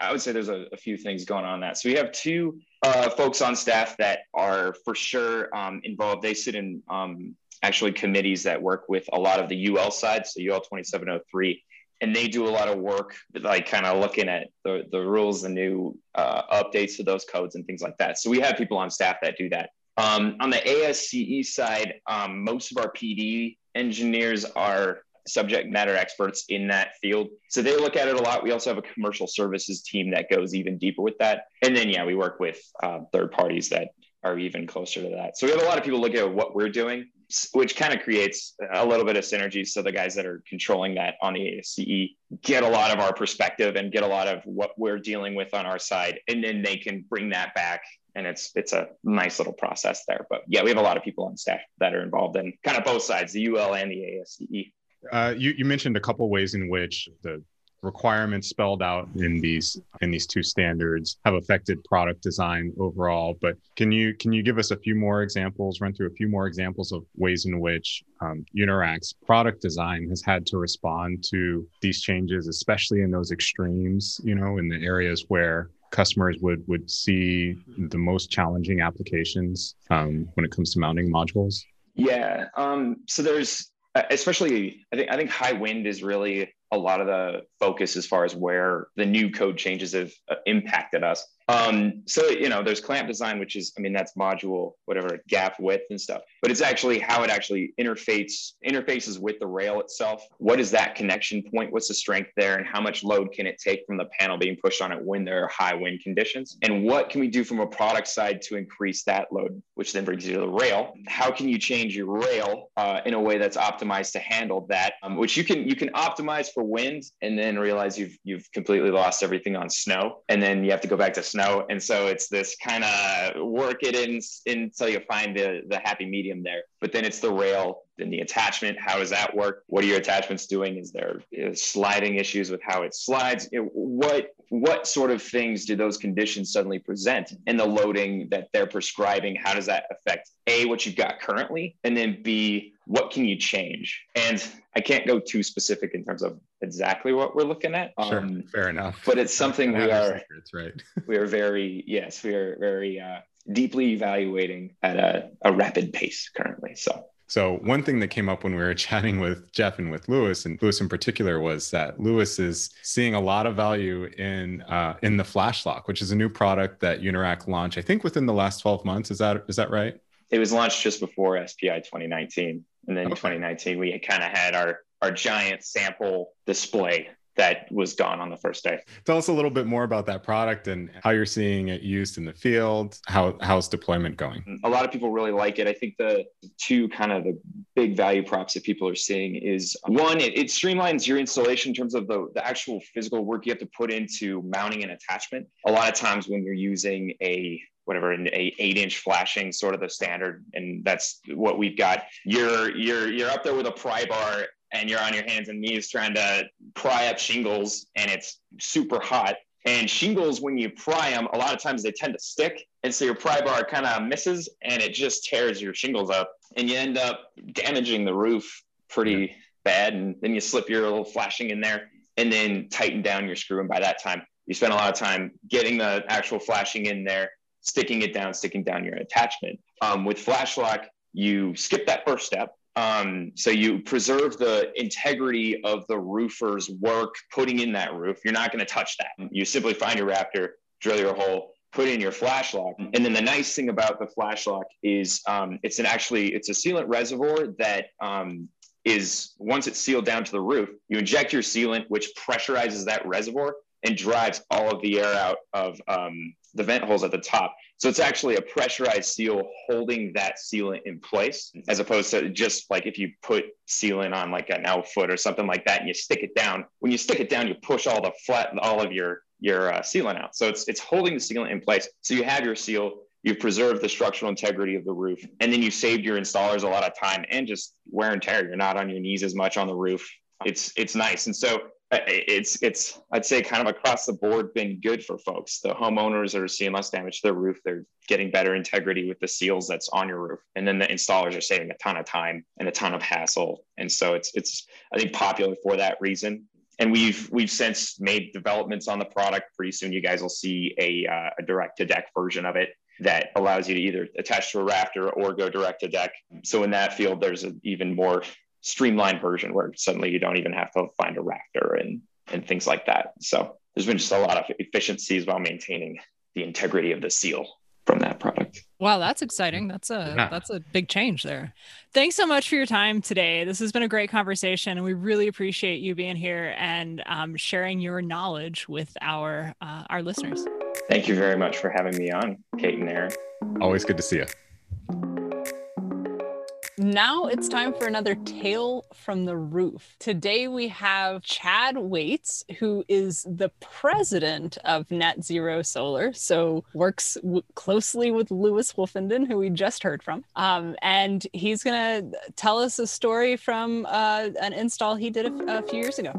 I would say there's a, a few things going on that. So we have two uh, folks on staff that are for sure um, involved. They sit in um, actually committees that work with a lot of the UL side, so UL 2703 and they do a lot of work, like kind of looking at the, the rules, the new uh, updates to those codes and things like that. So we have people on staff that do that. Um, on the ASCE side, um, most of our PD engineers are subject matter experts in that field. So they look at it a lot. We also have a commercial services team that goes even deeper with that. And then, yeah, we work with uh, third parties that are even closer to that. So we have a lot of people looking at what we're doing, which kind of creates a little bit of synergy. So the guys that are controlling that on the ASCE get a lot of our perspective and get a lot of what we're dealing with on our side, and then they can bring that back. And it's it's a nice little process there. But yeah, we have a lot of people on staff that are involved in kind of both sides, the UL and the ASCE. Uh, you, you mentioned a couple ways in which the requirements spelled out in these in these two standards have affected product design overall but can you can you give us a few more examples run through a few more examples of ways in which um, Unirac's product design has had to respond to these changes especially in those extremes you know in the areas where customers would would see the most challenging applications um, when it comes to mounting modules? Yeah um, so there's especially i think i think high wind is really a lot of the focus as far as where the new code changes have uh, impacted us um, so you know, there's clamp design, which is, I mean, that's module, whatever, gap width and stuff. But it's actually how it actually interfaces interfaces with the rail itself. What is that connection point? What's the strength there, and how much load can it take from the panel being pushed on it when there are high wind conditions? And what can we do from a product side to increase that load, which then brings you to the rail? How can you change your rail uh, in a way that's optimized to handle that? Um, which you can you can optimize for wind, and then realize you've you've completely lost everything on snow, and then you have to go back to snow. And so it's this kind of work it in until you find the, the happy medium there. But then it's the rail, then the attachment. How does that work? What are your attachments doing? Is there is sliding issues with how it slides? It, what what sort of things do those conditions suddenly present and the loading that they're prescribing? How does that affect a what you've got currently, and then b what can you change? And I can't go too specific in terms of exactly what we're looking at. Sure, um, fair enough. But it's something we are. Secrets, right. we are very yes, we are very uh, deeply evaluating at a, a rapid pace currently. So. So one thing that came up when we were chatting with Jeff and with Lewis, and Lewis in particular, was that Lewis is seeing a lot of value in uh, in the FlashLoc, which is a new product that Unirac launched, I think, within the last 12 months. Is that is that right? It was launched just before SPI 2019. And then okay. 2019, we kind of had our, our giant sample display that was gone on the first day. Tell us a little bit more about that product and how you're seeing it used in the field. How how's deployment going? A lot of people really like it. I think the two kind of the big value props that people are seeing is one, it, it streamlines your installation in terms of the, the actual physical work you have to put into mounting an attachment. A lot of times when you're using a whatever an eight inch flashing sort of the standard and that's what we've got you're you're you're up there with a pry bar and you're on your hands and knees trying to pry up shingles and it's super hot. And shingles when you pry them a lot of times they tend to stick. And so your pry bar kind of misses and it just tears your shingles up. And you end up damaging the roof pretty bad. And then you slip your little flashing in there and then tighten down your screw. And by that time you spend a lot of time getting the actual flashing in there sticking it down, sticking down your attachment. Um, with FlashLoc, you skip that first step. Um, so you preserve the integrity of the roofer's work putting in that roof. You're not going to touch that. You simply find your rafter, drill your hole, put in your FlashLoc. And then the nice thing about the FlashLoc is um, it's an actually it's a sealant reservoir that um, is once it's sealed down to the roof, you inject your sealant, which pressurizes that reservoir and drives all of the air out of um, the vent holes at the top. So it's actually a pressurized seal holding that sealant in place, as opposed to just like if you put sealant on like an L-foot or something like that and you stick it down. When you stick it down, you push all the flat, all of your your uh, sealant out. So it's it's holding the sealant in place. So you have your seal. You've preserved the structural integrity of the roof, and then you saved your installers a lot of time and just wear and tear. You're not on your knees as much on the roof. It's it's nice, and so it's it's I'd say kind of across the board been good for folks. The homeowners are seeing less damage to their roof, they're getting better integrity with the seals that's on your roof, and then the installers are saving a ton of time and a ton of hassle. And so it's it's I think popular for that reason. And we've we've since made developments on the product. Pretty soon, you guys will see a, uh, a direct to deck version of it that allows you to either attach to a rafter or go direct to deck. So in that field, there's even more streamlined version where suddenly you don't even have to find a rafter and and things like that. So there's been just a lot of efficiencies while maintaining the integrity of the seal from that product. Wow, that's exciting. That's a yeah. that's a big change there. Thanks so much for your time today. This has been a great conversation, and we really appreciate you being here and um, sharing your knowledge with our uh, our listeners. Thank you very much for having me on, Kate and Aaron. Always good to see you. Now it's time for another tale from the roof. Today we have Chad Waits, who is the president of Net Zero Solar, so works w- closely with Lewis Wolfenden, who we just heard from. Um, and he's going to tell us a story from uh, an install he did a, a few years ago.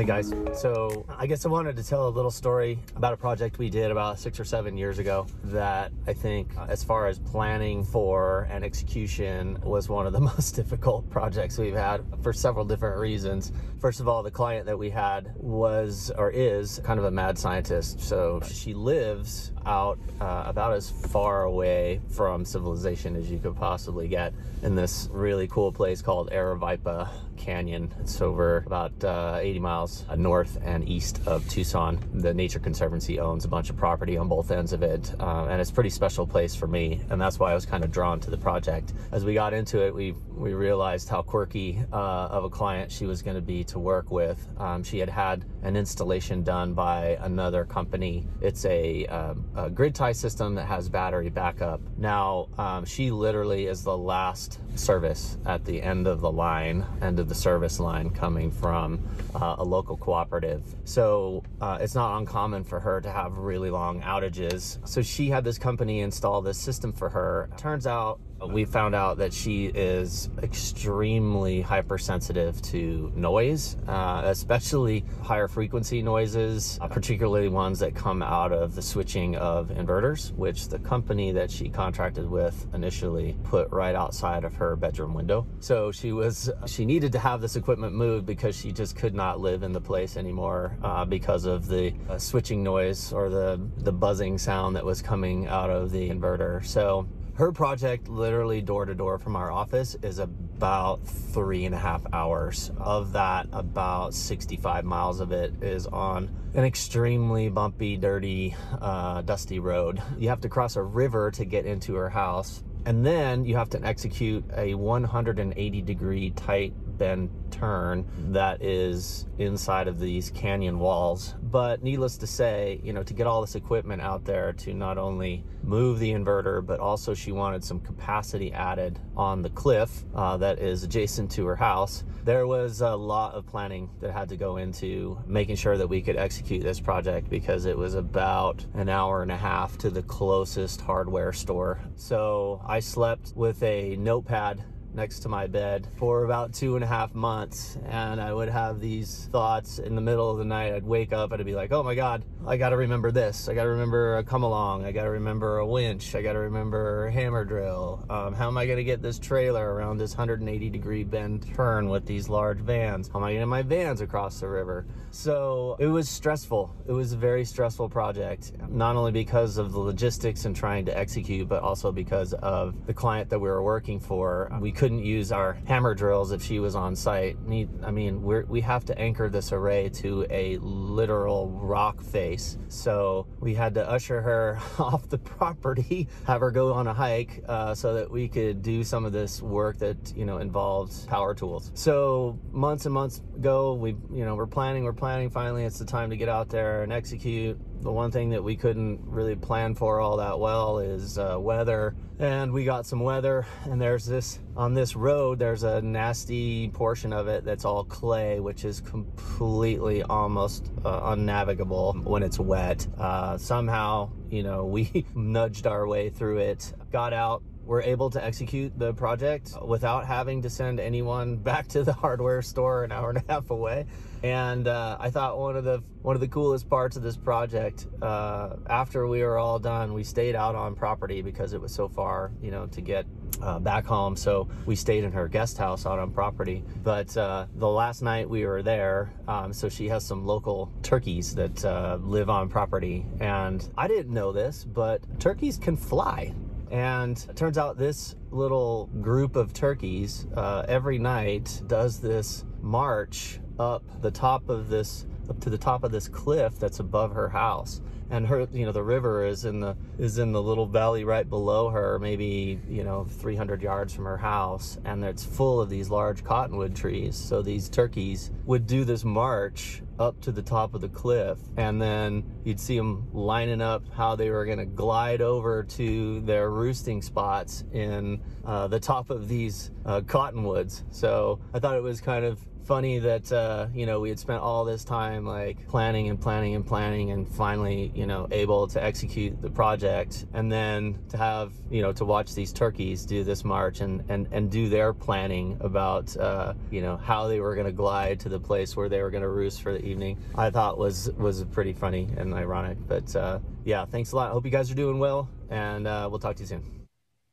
Hey guys, so I guess I wanted to tell a little story about a project we did about six or seven years ago that I think, uh, as far as planning for and execution, was one of the most difficult projects we've had for several different reasons. First of all, the client that we had was or is kind of a mad scientist. So she lives out uh, about as far away from civilization as you could possibly get in this really cool place called Aravaipa Canyon. It's over about uh, 80 miles north and east of Tucson. The Nature Conservancy owns a bunch of property on both ends of it, uh, and it's a pretty special place for me, and that's why I was kind of drawn to the project. As we got into it, we we realized how quirky uh, of a client she was going to be to work with. Um, she had had an installation done by another company. It's a, um, a grid tie system that has battery backup. Now, um, she literally is the last service at the end of the line, end of the service line coming from uh, a local cooperative. So uh, it's not uncommon for her to have really long outages. So she had this company install this system for her. Turns out we found out that she is extremely hypersensitive to noise, uh, especially higher frequency noises, uh, particularly ones that come out of the switching of inverters, which the company that she contracted with initially put right outside of her bedroom window. So she was she needed to have this equipment moved because she just could not live in the place anymore uh, because of the uh, switching noise or the the buzzing sound that was coming out of the inverter. So her project, literally door to door from our office, is about three and a half hours. Of that, about 65 miles of it is on an extremely bumpy, dirty, uh, dusty road. You have to cross a river to get into her house. And then you have to execute a 180 degree tight bend turn that is inside of these canyon walls. But needless to say, you know, to get all this equipment out there to not only move the inverter, but also she wanted some capacity added on the cliff uh, that is adjacent to her house. There was a lot of planning that had to go into making sure that we could execute this project because it was about an hour and a half to the closest hardware store. So I slept with a notepad next to my bed for about two and a half months. And I would have these thoughts in the middle of the night. I'd wake up and I'd be like, oh my God, I got to remember this. I got to remember a come along. I got to remember a winch. I got to remember a hammer drill. Um, how am I to get this trailer around this 180 degree bend turn with these large vans? How am I getting my vans across the river? So it was stressful. It was a very stressful project, not only because of the logistics and trying to execute, but also because of the client that we were working for. We couldn't use our hammer drills if she was on site. I mean, we have to anchor this array to a literal rock face. So we had to usher her off the property, have her go on a hike uh, so that we could do some of this work that, you know, involved power tools. So months and months ago, we, you know, we're planning, we're planning. Finally, it's the time to get out there and execute the one thing that we couldn't really plan for all that well is uh, weather. And we got some weather and there's this on this road there's a nasty portion of it that's all clay which is completely almost uh, unnavigable when it's wet. Uh, somehow you know we nudged our way through it got out were able to execute the project without having to send anyone back to the hardware store an hour and a half away and uh, I thought one of the one of the coolest parts of this project, uh, after we were all done, we stayed out on property because it was so far, you know, to get uh, back home. So we stayed in her guest house out on property. But uh, the last night we were there, um, so she has some local turkeys that uh, live on property, and I didn't know this, but turkeys can fly And it turns out this little group of turkeys uh, every night does this march up the top of this up to the top of this cliff that's above her house. And her you know the river is in the is in the little valley right below her maybe you know 300 yards from her house. And it's full of these large cottonwood trees. So these turkeys would do this march up to the top of the cliff. And then you'd see them lining up how they were going to glide over to their roosting spots in uh, the top of these uh, cottonwoods. So i thought it was kind of funny that uh, you know we had spent all this time like planning and planning and planning and finally you know able to execute the project. And then to have you know to watch these turkeys do this march and and, and do their planning about uh, you know how they were going to glide to the place where they were going to roost for the evening i thought was was pretty funny and ironic. But uh, yeah thanks a lot. Hope you guys are doing well and uh, we'll talk to you soon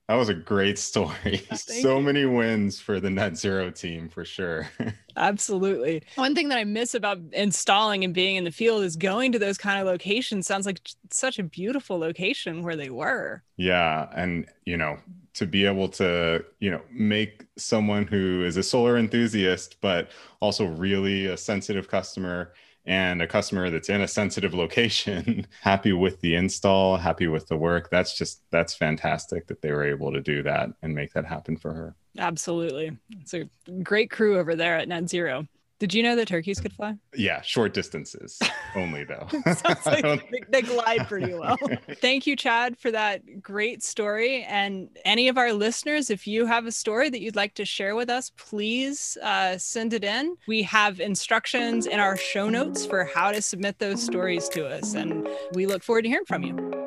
that was a great story. so you. many wins for the net zero team for sure. Absolutely. One thing that I miss about installing and being in the field is going to those kind of locations. Sounds like such a beautiful location where they were. Yeah. And, you know, to be able to, you know, make someone who is a solar enthusiast, but also really a sensitive customer and a customer that's in a sensitive location happy with the install happy with the work that's just that's fantastic that they were able to do that and make that happen for her. Absolutely. It's a great crew over there at net zero did you know that turkeys could fly? Yeah, short distances only though. like they, they glide pretty well. Thank you, Chad, for that great story. And any of our listeners, if you have a story that you'd like to share with us, please uh, send it in. We have instructions in our show notes for how to submit those stories to us, and we look forward to hearing from you.